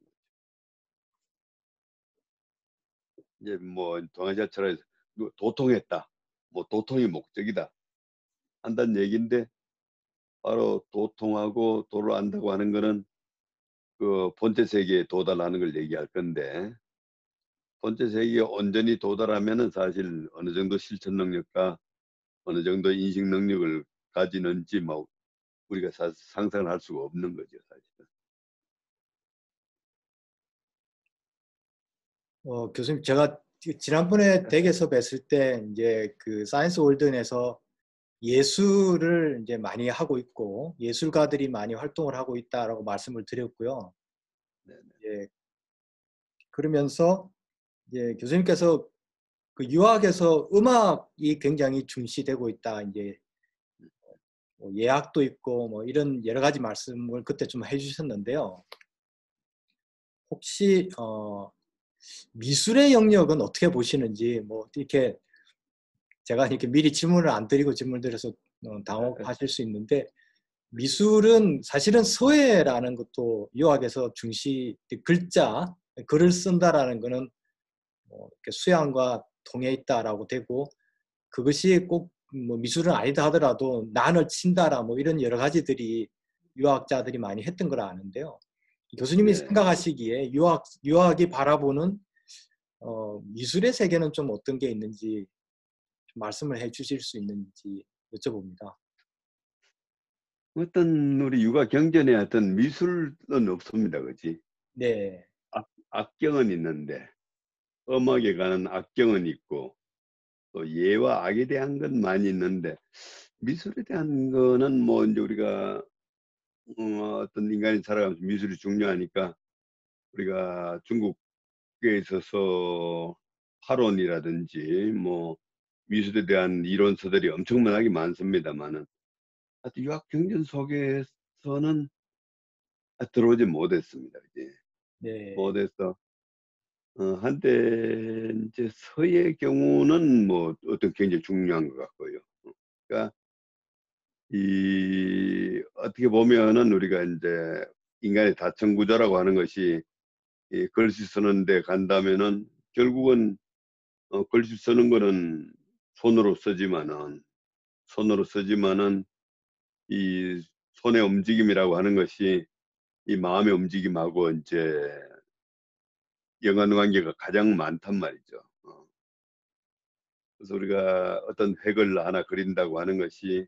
거죠. 이제 뭐 동아시아 철학에서 도통했다, 뭐 도통이 목적이다 한다는 얘기인데 바로 도통하고 도를 안다고 하는 거는 그 본체 세계에 도달하는 걸 얘기할 건데 본체 세계에 온전히 도달하면은 사실 어느 정도 실천 능력과 어느 정도 인식 능력을 가지는지 뭐 우리가 사- 상상을 할 수가 없는 거죠 사실은.
어, 교수님, 제가 지- 지난번에 댁에서 뵀을 때 이제 그 사이언스 월든에서 예술을 이제 많이 하고 있고 예술가들이 많이 활동을 하고 있다라고 말씀을 드렸고요.
네네.
예. 그러면서 이제 교수님께서 그 유학에서 음악이 굉장히 중시되고 있다. 이제 뭐 예약도 있고 뭐 이런 여러 가지 말씀을 그때 좀 해주셨는데요. 혹시 어, 미술의 영역은 어떻게 보시는지 뭐 이렇게 제가 이렇게 미리 질문을 안 드리고 질문 드려서 어, 당혹하실 수 있는데 미술은 사실은 서예라는 것도 유학에서 중시 글자 글을 쓴다라는 거는 뭐 이렇게 수양과 통해 있다라고 되고 그것이 꼭 뭐 미술은 아니다 하더라도 난을 친다라 뭐 이런 여러 가지들이 유학자들이 많이 했던 걸 아는데요. 교수님이
네.
생각하시기에 유학 유학이 바라보는 어, 미술의 세계는 좀 어떤 게 있는지 좀 말씀을 해주실 수 있는지 여쭤봅니다.
어떤 우리 육아 경전에 어떤 미술은 없습니다, 그지?
네,
악경은 있는데 음악에 관한 악경은 있고 또 예와 악에 대한 건 많이 있는데 미술에 대한 거는 뭐 이제 우리가 어, 어떤 인간이 살아가면서 미술이 중요하니까 우리가 중국에 있어서 화론이라든지 뭐 미술에 대한 이론서들이 엄청나게 많습니다만은 유학 경전 속에서는 들어오지 못했습니다. 이제
네,
못해서 어, 한때 이제 서의 경우는 뭐 어떤 굉장히 중요한 것 같고요. 그러니까 이 어떻게 보면은 우리가 이제 인간의 다층 구조라고 하는 것이 이 글씨 쓰는데 간다면은 결국은 어, 글씨 쓰는 거는 손으로 쓰지만은 손으로 쓰지만은 이 손의 움직임이라고 하는 것이 이 마음의 움직임하고 이제 연관관계가 가장 많단 말이죠. 어. 그래서 우리가 어떤 획을 하나 그린다고 하는 것이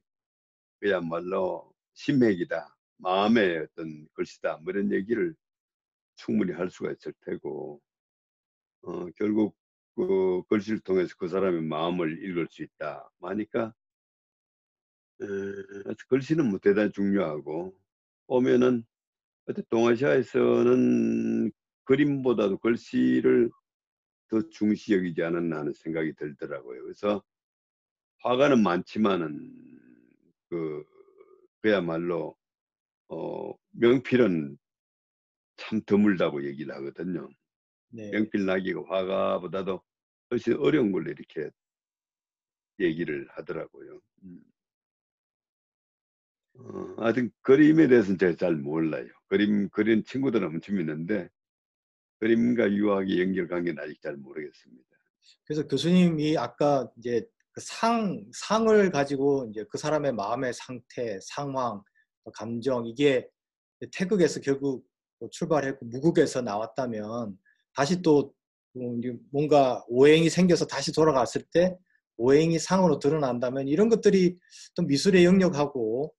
그야말로 심획이다. 마음의 어떤 글씨다. 뭐 이런 얘기를 충분히 할 수가 있을 테고, 어, 결국 그 글씨를 통해서 그 사람의 마음을 읽을 수 있다. 하니까 에, 글씨는 뭐 대단히 중요하고 보면은 어떤 동아시아에서는 그림보다도 글씨를 더 중시 여기지 않았나 하는 생각이 들더라고요. 그래서 화가는 많지만은 그 그야말로 어 명필은 참 드물다고 얘기를 하거든요.
네.
명필 나기가 화가보다도 훨씬 어려운 걸로 이렇게 얘기를 하더라고요. 음. 어, 하여튼 그림에 대해서는 제가 잘 몰라요. 그림 그린 친구들은 엄청 있는데 그림과 유학의 연결 관계는 아직 잘 모르겠습니다.
그래서 교수님이 아까 이제 그 상, 상을 가지고 이제 그 사람의 마음의 상태, 상황, 감정, 이게 태극에서 결국 뭐 출발했고 무국에서 나왔다면 다시 또 뭔가 오행이 생겨서 다시 돌아갔을 때 오행이 상으로 드러난다면 이런 것들이 또 미술의 영역하고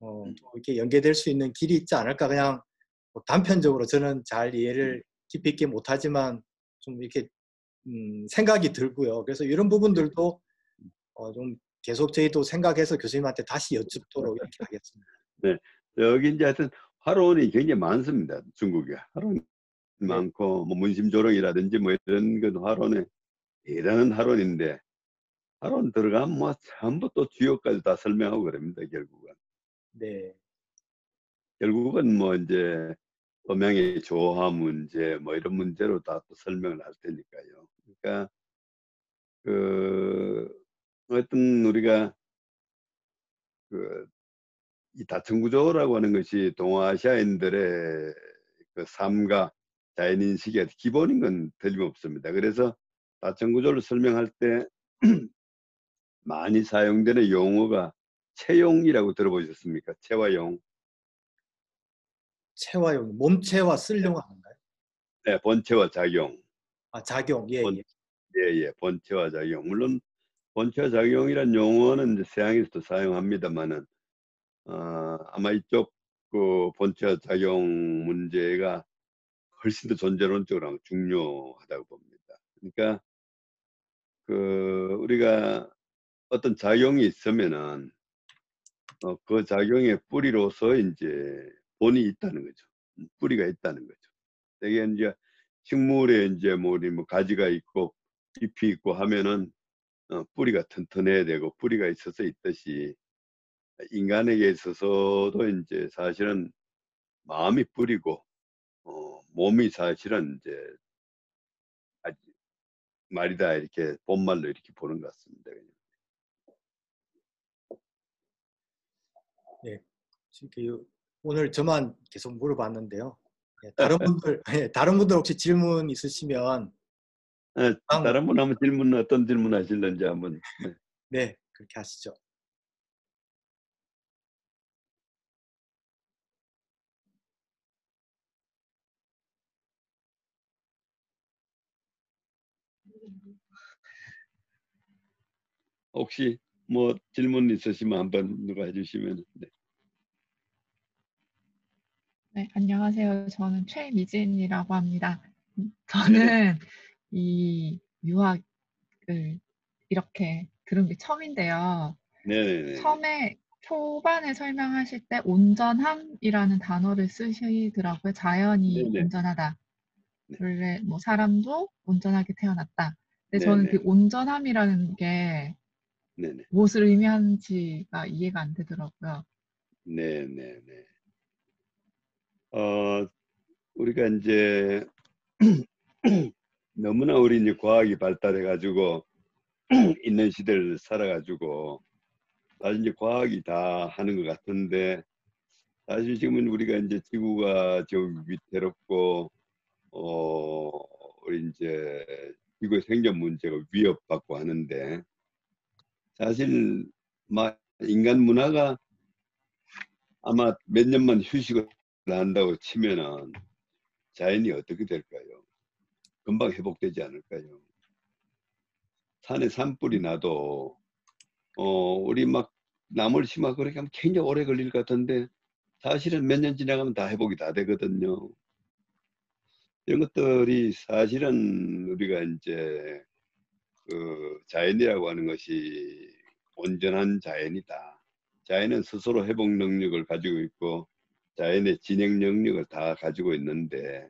어, 이렇게 연계될 수 있는 길이 있지 않을까. 그냥 뭐 단편적으로 저는 잘 이해를 깊이 있게 못하지만 좀 이렇게 음, 생각이 들고요. 그래서 이런 부분들도 어, 좀 계속 저희도 생각해서 교수님한테 다시 여쭙도록 이렇게 하겠습니다.
네, 여기 이제 하여튼 화론이 굉장히 많습니다. 중국에 화론
네.
많고 뭐 문심조롱이라든지 뭐 이런 건 화론에 대단한 화론인데 화론 들어가면 뭐 전부 또 주요까지 다 설명하고 그럽니다. 결국은
네,
결국은 뭐 이제 음향의 조화 문제 뭐 이런 문제로 다 또 설명을 할 테니까요. 그러니까 그 어떤 우리가 그 이 다층구조라고 하는 것이 동아시아인들의 그 삶과 자연인식의 기본인 건 틀림없습니다. 그래서 다층구조를 설명할 때 많이 사용되는 용어가 채용이라고 들어보셨습니까? 채화용.
체화용, 몸체화 쓸용 하는가요?
네, 본체와 작용.
아, 작용, 예,
본-
예.
예, 예, 본체와 작용. 물론 본체와 작용이란 용어는 이제 서양에서도 사용합니다만은 어, 아마 이쪽 그 본체와 작용 문제가 훨씬 더 존재론적으로 중요하다고 봅니다. 그러니까 그 우리가 어떤 작용이 있으면은 어, 그 작용의 뿌리로서 이제 본이 있다는 거죠. 음, 뿌리가 있다는 거죠. 되게 이제 식물에 이제 뭐뭐 가지가 있고 잎이 있고 하면은 어, 뿌리가 튼튼해야 되고 뿌리가 있어서 있듯이 인간에게 있어서도 이제 사실은 마음이 뿌리고 어, 몸이 사실은 이제 말이다 이렇게 본말로 이렇게 보는 것 같습니다. 그냥.
지금 그 오늘 저만 계속 물어봤는데요. 예, 다른 분들, 예, 다른 분들 혹시 질문 있으시면
아,
다음.
다른 분 한번 질문 어떤 질문 하실런지 한번 네.
네, 그렇게 하시죠.
혹시 뭐 질문 있으시면 한번 누가 해주시면 네.
네, 안녕하세요. 저는 최미진이라고 합니다. 음, 저는 이 유학을 이렇게 들은 게 처음인데요.
네네네.
처음에 초반에 설명하실 때 온전함이라는 단어를 쓰시더라고요. 자연이
네네.
온전하다.
네.
원래 뭐 사람도 온전하게 태어났다. 근데 저는
네네.
그 온전함이라는 게
네네.
무엇을 의미하는지가 이해가 안 되더라고요.
네 네 네. 어, 우리가 이제 너무나 우리 이제 과학이 발달해 가지고 있는 시대를 살아가지고 사실 이제 과학이 다 하는 것 같은데 사실 지금은 우리가 이제 지구가 좀 위태롭고 어 우리 이제 지구의 생존 문제가 위협받고 하는데 사실 막 인간 문화가 아마 몇 년만 휴식을 한다고 치면은 자연이 어떻게 될까요? 금방 회복되지 않을까요? 산에 산불이 나도 어 우리 막 나물 심하고 그렇게 하면 굉장히 오래 걸릴 것 같은데 사실은 몇 년 지나가면 다 회복이 다 되거든요. 이런 것들이 사실은 우리가 이제 그 자연이라고 하는 것이 온전한 자연이다. 자연은 스스로 회복 능력을 가지고 있고 자연의 진행 능력을 다 가지고 있는데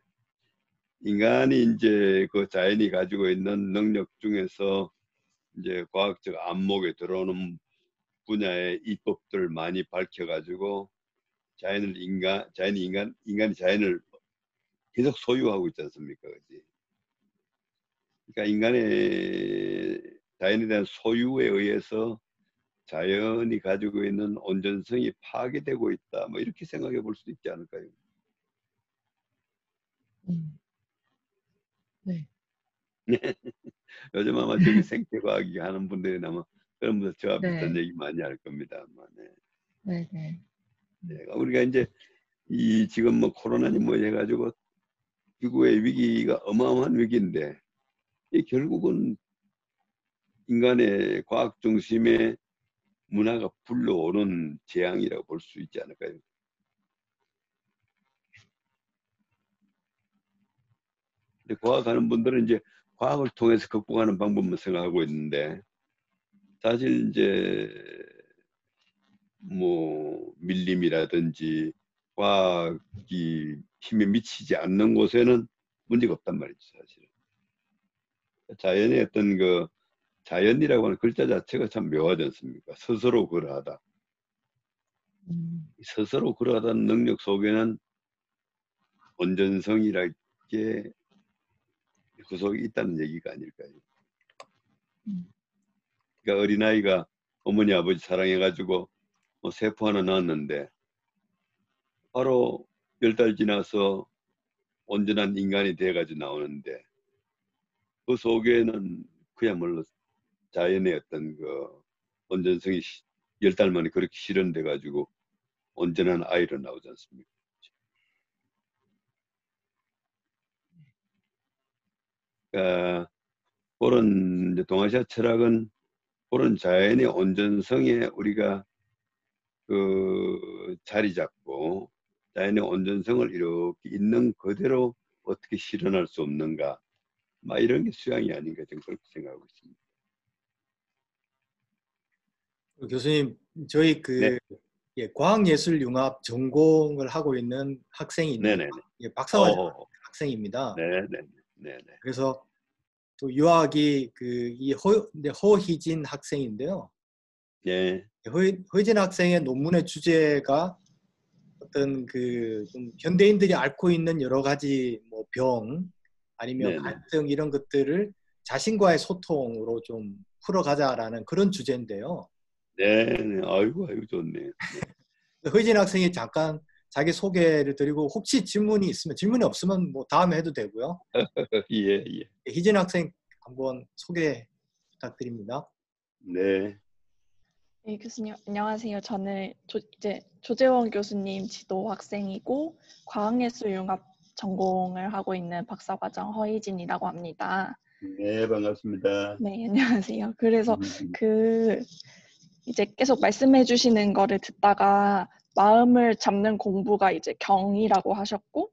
인간이 이제 그 자연이 가지고 있는 능력 중에서 이제 과학적 안목에 들어오는 분야의 이법들을 많이 밝혀가지고 자연을 인간 자연이 인간 인간이 자연을 계속 소유하고 있지 않습니까, 그지? 그러니까 인간의 자연에 대한 소유에 의해서 자연이 가지고 있는 온전성이 파괴되고 있다. 뭐 이렇게 생각해 볼 수도 있지 않을까요?
음. 네.
요즘 아마 저기 생태과학이 하는 분들이 아마 그런 분들 저와
네.
비슷한 얘기 많이 할 겁니다. 아마. 네.
네, 네.
네, 우리가 이제 이 지금 뭐 코로나니 뭐 해가지고 지구의 위기가 어마어마한 위기인데 이 결국은 인간의 과학 중심의 문화가 불러오는 재앙이라고 볼 수 있지 않을까요? 근데 과학하는 분들은 이제 과학을 통해서 극복하는 방법만 생각하고 있는데 사실 이제 뭐 밀림이라든지 과학이 힘이 미치지 않는 곳에는 문제가 없단 말이죠 사실은 자연의 어떤 그 자연이라고 하는 글자 자체가 참 묘하지 않습니까 스스로 그러하다
음.
스스로 그러하다는 능력 속에는 온전성이라는 게 그 속에 있다는 얘기가 아닐까요
음.
그러니까 어린아이가 어머니 아버지 사랑해가지고 뭐 세포 하나 낳았는데 바로 열 달 지나서 온전한 인간이 돼가지고 나오는데 그 속에는 그야말로 자연의 어떤 그 온전성이 열 달 만에 그렇게 실현돼 가지고 온전한 아이로 나오지 않습니까? 그러니까 이제 동아시아 철학은 그런 자연의 온전성에 우리가 그 자리 잡고 자연의 온전성을 이렇게 있는 그대로 어떻게 실현할 수 없는가 막 이런 게 수양이 아닌가 저는 그렇게 생각하고 있습니다.
교수님 저희 그
네.
예, 과학예술융합 전공을 하고 있는 학생이. 예, 박사과정
어,
학생입니다.
네네. 네네.
그래서 또 유학이 그이 허희진 학생인데요.
네.
허, 허희진 학생의 논문의 주제가 어떤 그좀 현대인들이 앓고 있는 여러 가지 뭐 병 아니면. 갈등 이런 것들을 자신과의 소통으로 좀 풀어가자라는 그런 주제인데요.
네. 네. 아이고 아이고 좋네.
허진 학생이 잠깐 자기 소개를 드리고 혹시 질문이 있으면 질문이 없으면 뭐 다음에 해도 되고요.
예 예.
희진 학생 한번 소개 부탁드립니다.
네.
네, 교수님 안녕하세요. 저는 조, 이제 조재원 교수님 지도 학생이고 과학예술융합 전공을 하고 있는 박사과정 허희진이라고 합니다.
네 반갑습니다.
네, 안녕하세요. 그래서
음,
그 이제 계속 말씀해 주시는 거를 듣다가 마음을 잡는 공부가 이제 경이라고 하셨고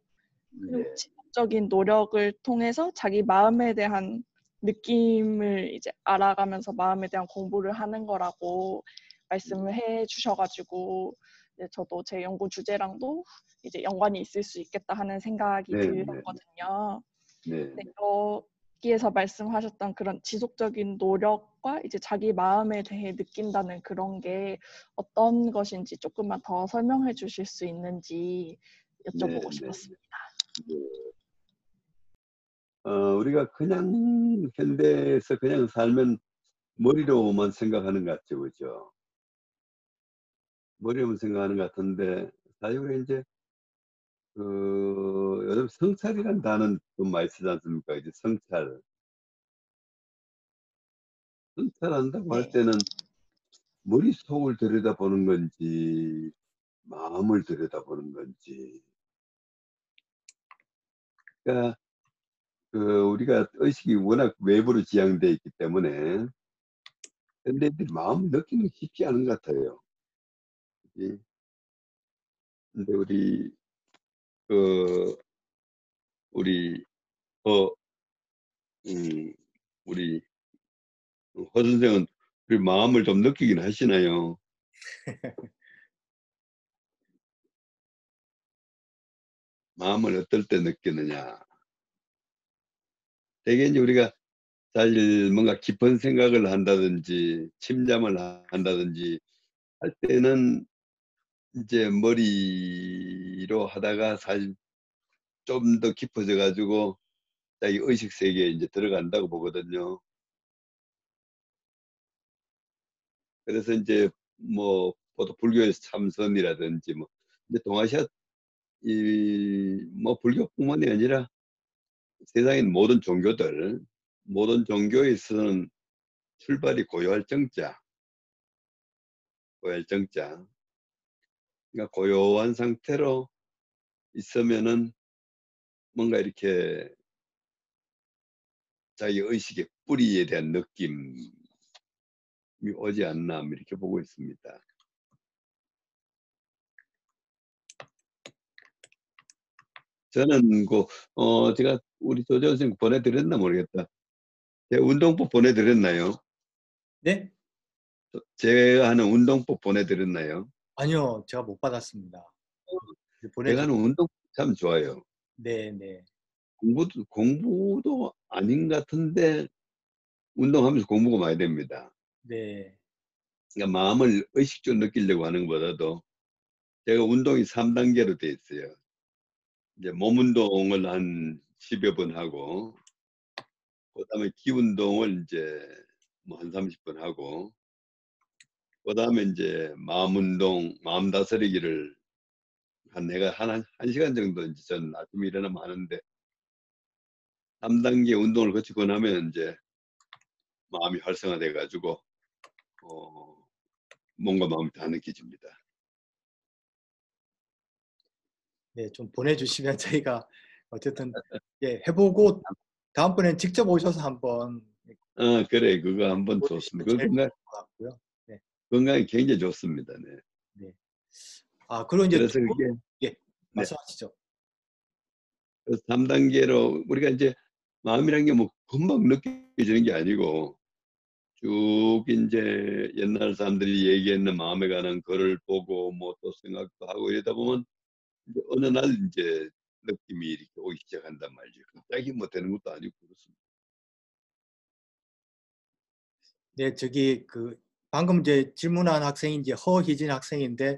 그리고
네.
지속적인 노력을 통해서 자기 마음에 대한 느낌을 이제 알아가면서 마음에 대한 공부를 하는 거라고 말씀을 해 주셔가지고 저도 제 연구 주제랑도 이제 연관이 있을 수 있겠다 하는 생각이
네, 네.
들었거든요.
네.
네, 여 기에서 말씀하셨던 그런 지속적인 노력과 이제 자기 마음에 대해 느낀다는 그런 게 어떤 것인지 조금만 더 설명해 주실 수 있는지 여쭤보고
네, 네.
싶었습니다.
어, 우리가 그냥 현대에서 그냥 살면 머리로만 생각하는 것 같죠, 그죠? 머리로만 생각하는 것 같은데, 사실은 이제, 그, 요즘 성찰이라는 단어는 좀 많이 쓰지 않습니까? 이제 성찰. 성찰한다고 할
네.
때는 머릿속을 들여다보는 건지, 마음을 들여다보는 건지. 그러니까, 그, 우리가 의식이 워낙 외부로 지향되어 있기 때문에, 현대인들이 마음을 느끼는 게 쉽지 않은 것 같아요. 그지? 근데 우리, 그, 우리, 어, 음, 우리, 허 선생은 우리 마음을 좀 느끼긴 하시나요? 마음을 어떨 때 느끼느냐. 대개 이제 우리가 잘 뭔가 깊은 생각을 한다든지 침잠을 한다든지 할 때는 이제 머리로 하다가 사실 좀 더 깊어져 가지고 자기 의식 세계에 이제 들어간다고 보거든요. 그래서 이제 뭐 보통 불교에서 참선이라든지 뭐 이제 동아시아 이 뭐 불교뿐만이 아니라 세상의 모든 종교들 모든 종교에서는 출발이 고요할 정자 고요할 정자 그러니까 고요한 상태로 있으면은 뭔가 이렇게 자기 의식의 뿌리에 대한 느낌이 오지 않나 이렇게 보고 있습니다. 저는 그, 어, 제가 우리 조재원 선생님 보내드렸나 모르겠다. 제 운동법 보내드렸나요?
네?
제가 하는 운동법 보내드렸나요?
아니요, 제가 못 받았습니다. 보내주.
하는 운동법 참 좋아요.
네, 네,
공부도, 공부도 아닌 것 같은데 운동하면서 공부가 많이 됩니다.
네,
그러니까 마음을 의식적으로 느끼려고 하는 것보다도 제가 운동이 3단계로 돼 있어요. 이제 몸 운동을 한 10여 번 하고, 그 다음에 기 운동을 이제 뭐 한 30분 하고, 그 다음에 이제 마음 운동, 마음 다스리기를 한 내가 한, 한, 한 시간 정도 이제 전 아침에 일어나면 하는데, 3단계 운동을 거치고 나면 이제 마음이 활성화돼 가지고, 어, 몸과 마음이 다 느껴집니다.
네, 좀 보내주시면 저희가 어쨌든 예 해보고 다음번엔 직접 오셔서 한번
아, 그래. 그거 한번 좋습니다. 그
제일
건강. 건강이 굉장히 좋습니다. 네.
아 그리고 이제
그래서
두-
그게
예 말씀하시죠.
그래서 3단계로 우리가 이제 마음이란 게 뭐 금방 느껴지는 게 아니고 쭉 이제 옛날 사람들이 얘기했는 마음에 관한 글을 보고 뭐 또 생각도 하고 이러다 보면 이제 어느 날 이제 느낌이 이렇게 오기 시작한단 말이죠. 갑자기 뭐 되는 것도 아니고 그렇습니다.
네, 저기 그 방금 이제 질문한 학생이 이제 허희진 학생인데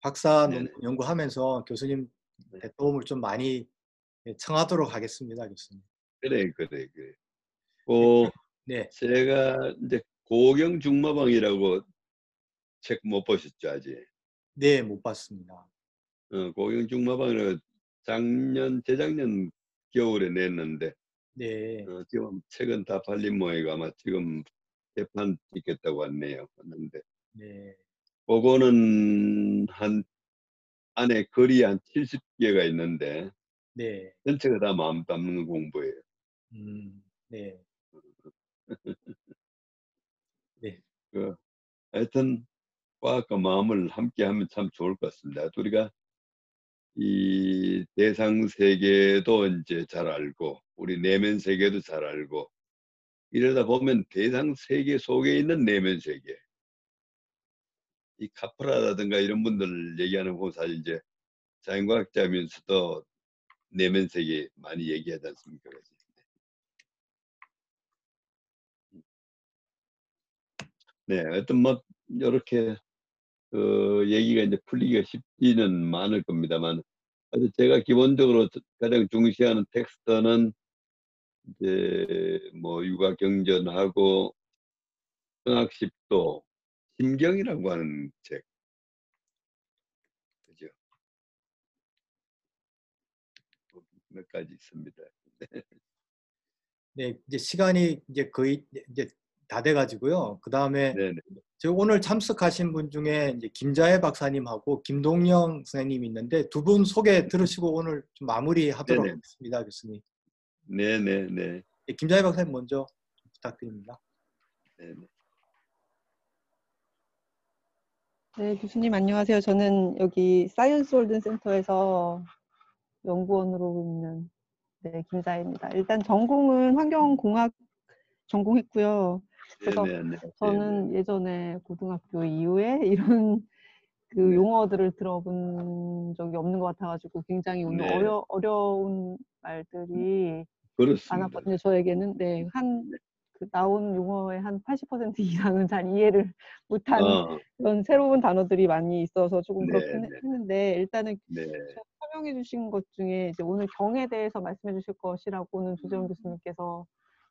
박사
네네.
연구하면서 교수님
네.
도움을 좀 많이 예, 청하도록 하겠습니다, 교수님.
그래, 그래, 그래. 그
네,
제가 이제 고경 중마방이라고 책 못 보셨죠, 아직?
네, 못 봤습니다.
어, 고경 중마방을 작년, 재작년 겨울에 냈는데,
네,
어, 지금 책은 다 팔린 모양이고 아마 지금 재판 있겠다고 왔네요. 왔는데,
네,
그거는 한, 안에 글이 한 70개가 있는데,
네,
전체가 다 마음 담는 공부예요.
음, 네,
그, 하여튼, 과학과 마음을 함께 하면 참 좋을 것 같습니다. 우리가 이 대상 세계도 이제 잘 알고, 우리 내면 세계도 잘 알고, 이러다 보면 대상 세계 속에 있는 내면 세계, 이 카프라라든가 이런 분들 얘기하는 거 사실 이제 자연과학자면서도 내면 세계 많이 얘기하지 않습니까? 네, 하여튼 뭐 이렇게 그 얘기가 이제 풀리기가 쉽지는 많을 겁니다만, 하여튼 제가 기본적으로 가장 중시하는 텍스트는 이제 뭐 육아 경전하고 성학십도 심경이라고 하는 책, 그죠? 몇 가지 있습니다.
네, 이제 시간이 이제 거의 이제 다 돼가지고요. 그 다음에 오늘 참석하신 분 중에 이제 김자혜 박사님하고 김동영 선생님이 있는데 두 분 소개 들으시고 오늘 좀 마무리하도록
네네.
하겠습니다, 교수님.
네네네.
예, 김자혜 박사님 먼저 부탁드립니다.
네네.
네, 교수님 안녕하세요. 저는 여기 사이언스 월든 센터에서 연구원으로 있는 네, 김자혜입니다. 일단 전공은 환경공학 전공했고요. 그래서
네, 네, 네.
저는 예전에 고등학교 이후에 이런 그
네.
용어들을 들어본 적이 없는 것 같아가지고 굉장히 오늘
네.
어려, 어려운 말들이
그렇습니다.
많았거든요. 저에게는 네, 한 그 나온 용어의 한 80% 이상은 잘 이해를 못한
어,
그런 새로운 단어들이 많이 있어서 조금
네,
그렇긴
네.
했는데 일단은
네,
설명해 주신 것 중에 이제 오늘 경에 대해서 말씀해 주실 것이라고는
음.
조재원 교수님께서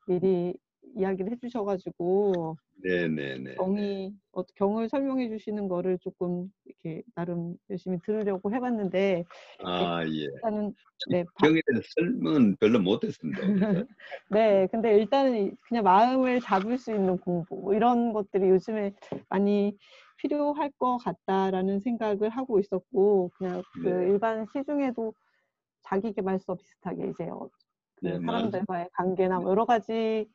미리 이야기를 해주셔가지고
네, 네, 네.
경이 어, 경을 설명해 주시는 거를 조금 이렇게 나름 열심히 들으려고 해봤는데
아, 예.
일단은 네, 바-
경에 대해서 설명은 별로 못했습니다.
네, 근데 일단은 이- 그냥 마음을 잡을 수 있는 공부 뭐 이런 것들이 요즘에 많이 필요할 것 같다라는 생각을 하고 있었고 그냥 그
네.
일반 시중에도 자기계발서 비슷하게 이제 어, 그
네,
사람들과의 관계나 뭐 여러 가지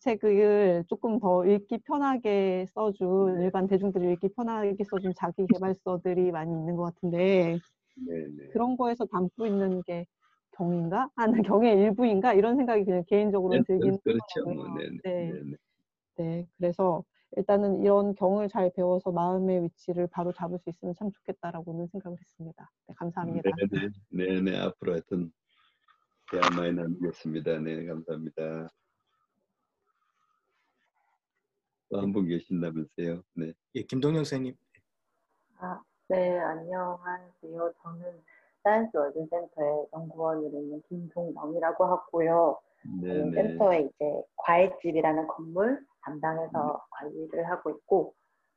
책을 조금 더 읽기 편하게 써준 일반 대중들이 읽기 편하게 써준 자기계발서들이 많이 있는 것 같은데
네, 네.
그런 거에서 담고 있는 게 경인가? 하는 경의 일부인가? 이런 생각이 그냥 개인적으로
네,
들긴
그렇죠. 뭐,
하더라고요.
네, 네,
네.
네, 네.
네, 그래서 일단은 이런 경을 잘 배워서 마음의 위치를 바로 잡을 수 있으면 참 좋겠다라고는 생각을 했습니다. 네, 감사합니다.
네, 네, 네, 네. 앞으로 하여튼 대화 많이 나누겠습니다. 네, 감사합니다. 또 한 분 계신다면서요. 네.
예, 김동영 선생님.
아, 네, 안녕하세요. 저는 사이언스 월든 센터의 연구원으로 있는 김동영이라고 하고요.
네, 네.
센터에 이제 과일집이라는 건물 담당해서 관리를 하고 있고,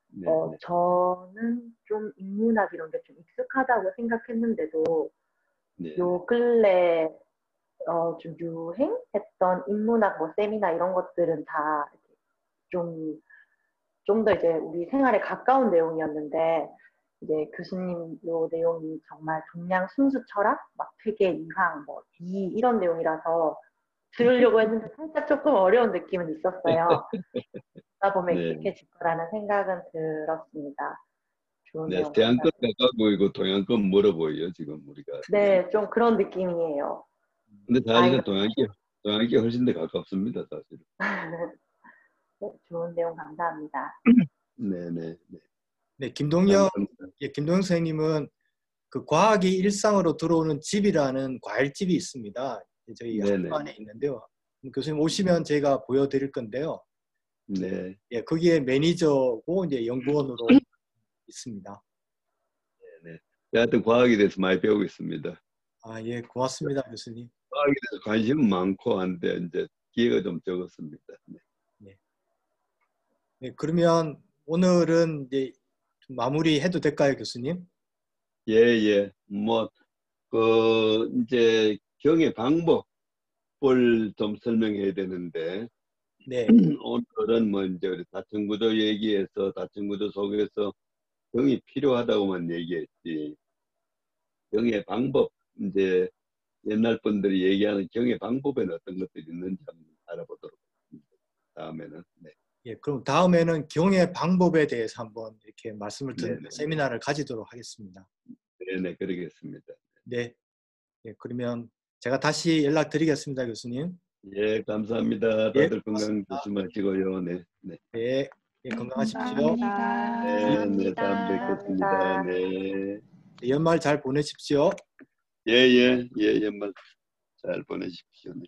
네,
어,
네.
저는 좀 인문학 이런 게 좀 익숙하다고 생각했는데도,
네.
요 근래 어, 좀 유행했던 인문학 뭐 세미나 이런 것들은 다 좀 좀 더 이제 우리 생활에 가까운 내용이었는데 이제 교수님 요 내용이 정말 동양 순수 철학, 막 퇴계 이황, 뭐 이, 이런 내용이라서 들으려고 했는데 살짝 조금 어려운 느낌은 있었어요. 그러다 보면
네.
익숙해질 거라는 생각은 들었습니다.
네,
감사합니다.
가까워 보이고 동양권 멀어 보여요, 지금 우리가.
네, 좀 그런 느낌이에요.
근데 사실은. 동양계, 동양계 훨씬 더 가깝습니다, 사실은.
네, 좋은 내용 감사합니다.
네, 네, 네.
네, 김동영. 예, 김동영 선생님은 그 과학이 일상으로 들어오는 집이라는 과일집이 있습니다. 저희
네네.
학교 안에 있는데요. 교수님 오시면 제가 보여드릴 건데요.
네,
예, 거기에 매니저고 이제 연구원으로 있습니다.
네. 하여튼 과학에 대해서 많이 배우고 있습니다.
아, 예, 고맙습니다, 교수님.
과학에 대해서 관심은 많고 한데 이제 기회가 좀 적었습니다. 네.
네, 그러면 오늘은 이제 좀 마무리해도 될까요, 교수님?
예, 예. 뭐, 그, 이제 경의 방법을 좀 설명해야 되는데,
네,
오늘은 뭐 이제 우리 다층구조 얘기해서 다층구조 속에서 경이 필요하다고만 얘기했지. 경의 방법, 이제 옛날 분들이 얘기하는 경의 방법에는 어떤 것들이 있는지 한번 알아보도록 하겠습니다. 다음에는. 네.
예, 그럼 다음에는 경의 방법에 대해서 한번 이렇게 말씀을 듣는
네네.
세미나를 가지도록 하겠습니다.
네네, 그러겠습니다.
네, 예, 그러면 제가 다시 연락드리겠습니다, 교수님.
예, 감사합니다.
예,
다들 건강
고맙습니다.
조심하시고요. 네. 네.
네, 예, 건강하십시오.
감사합니다.
네, 네, 다음
감사합니다.
뵙겠습니다. 네.
네, 연말 잘 보내십시오.
예, 예, 예, 연말 잘 보내십시오. 네.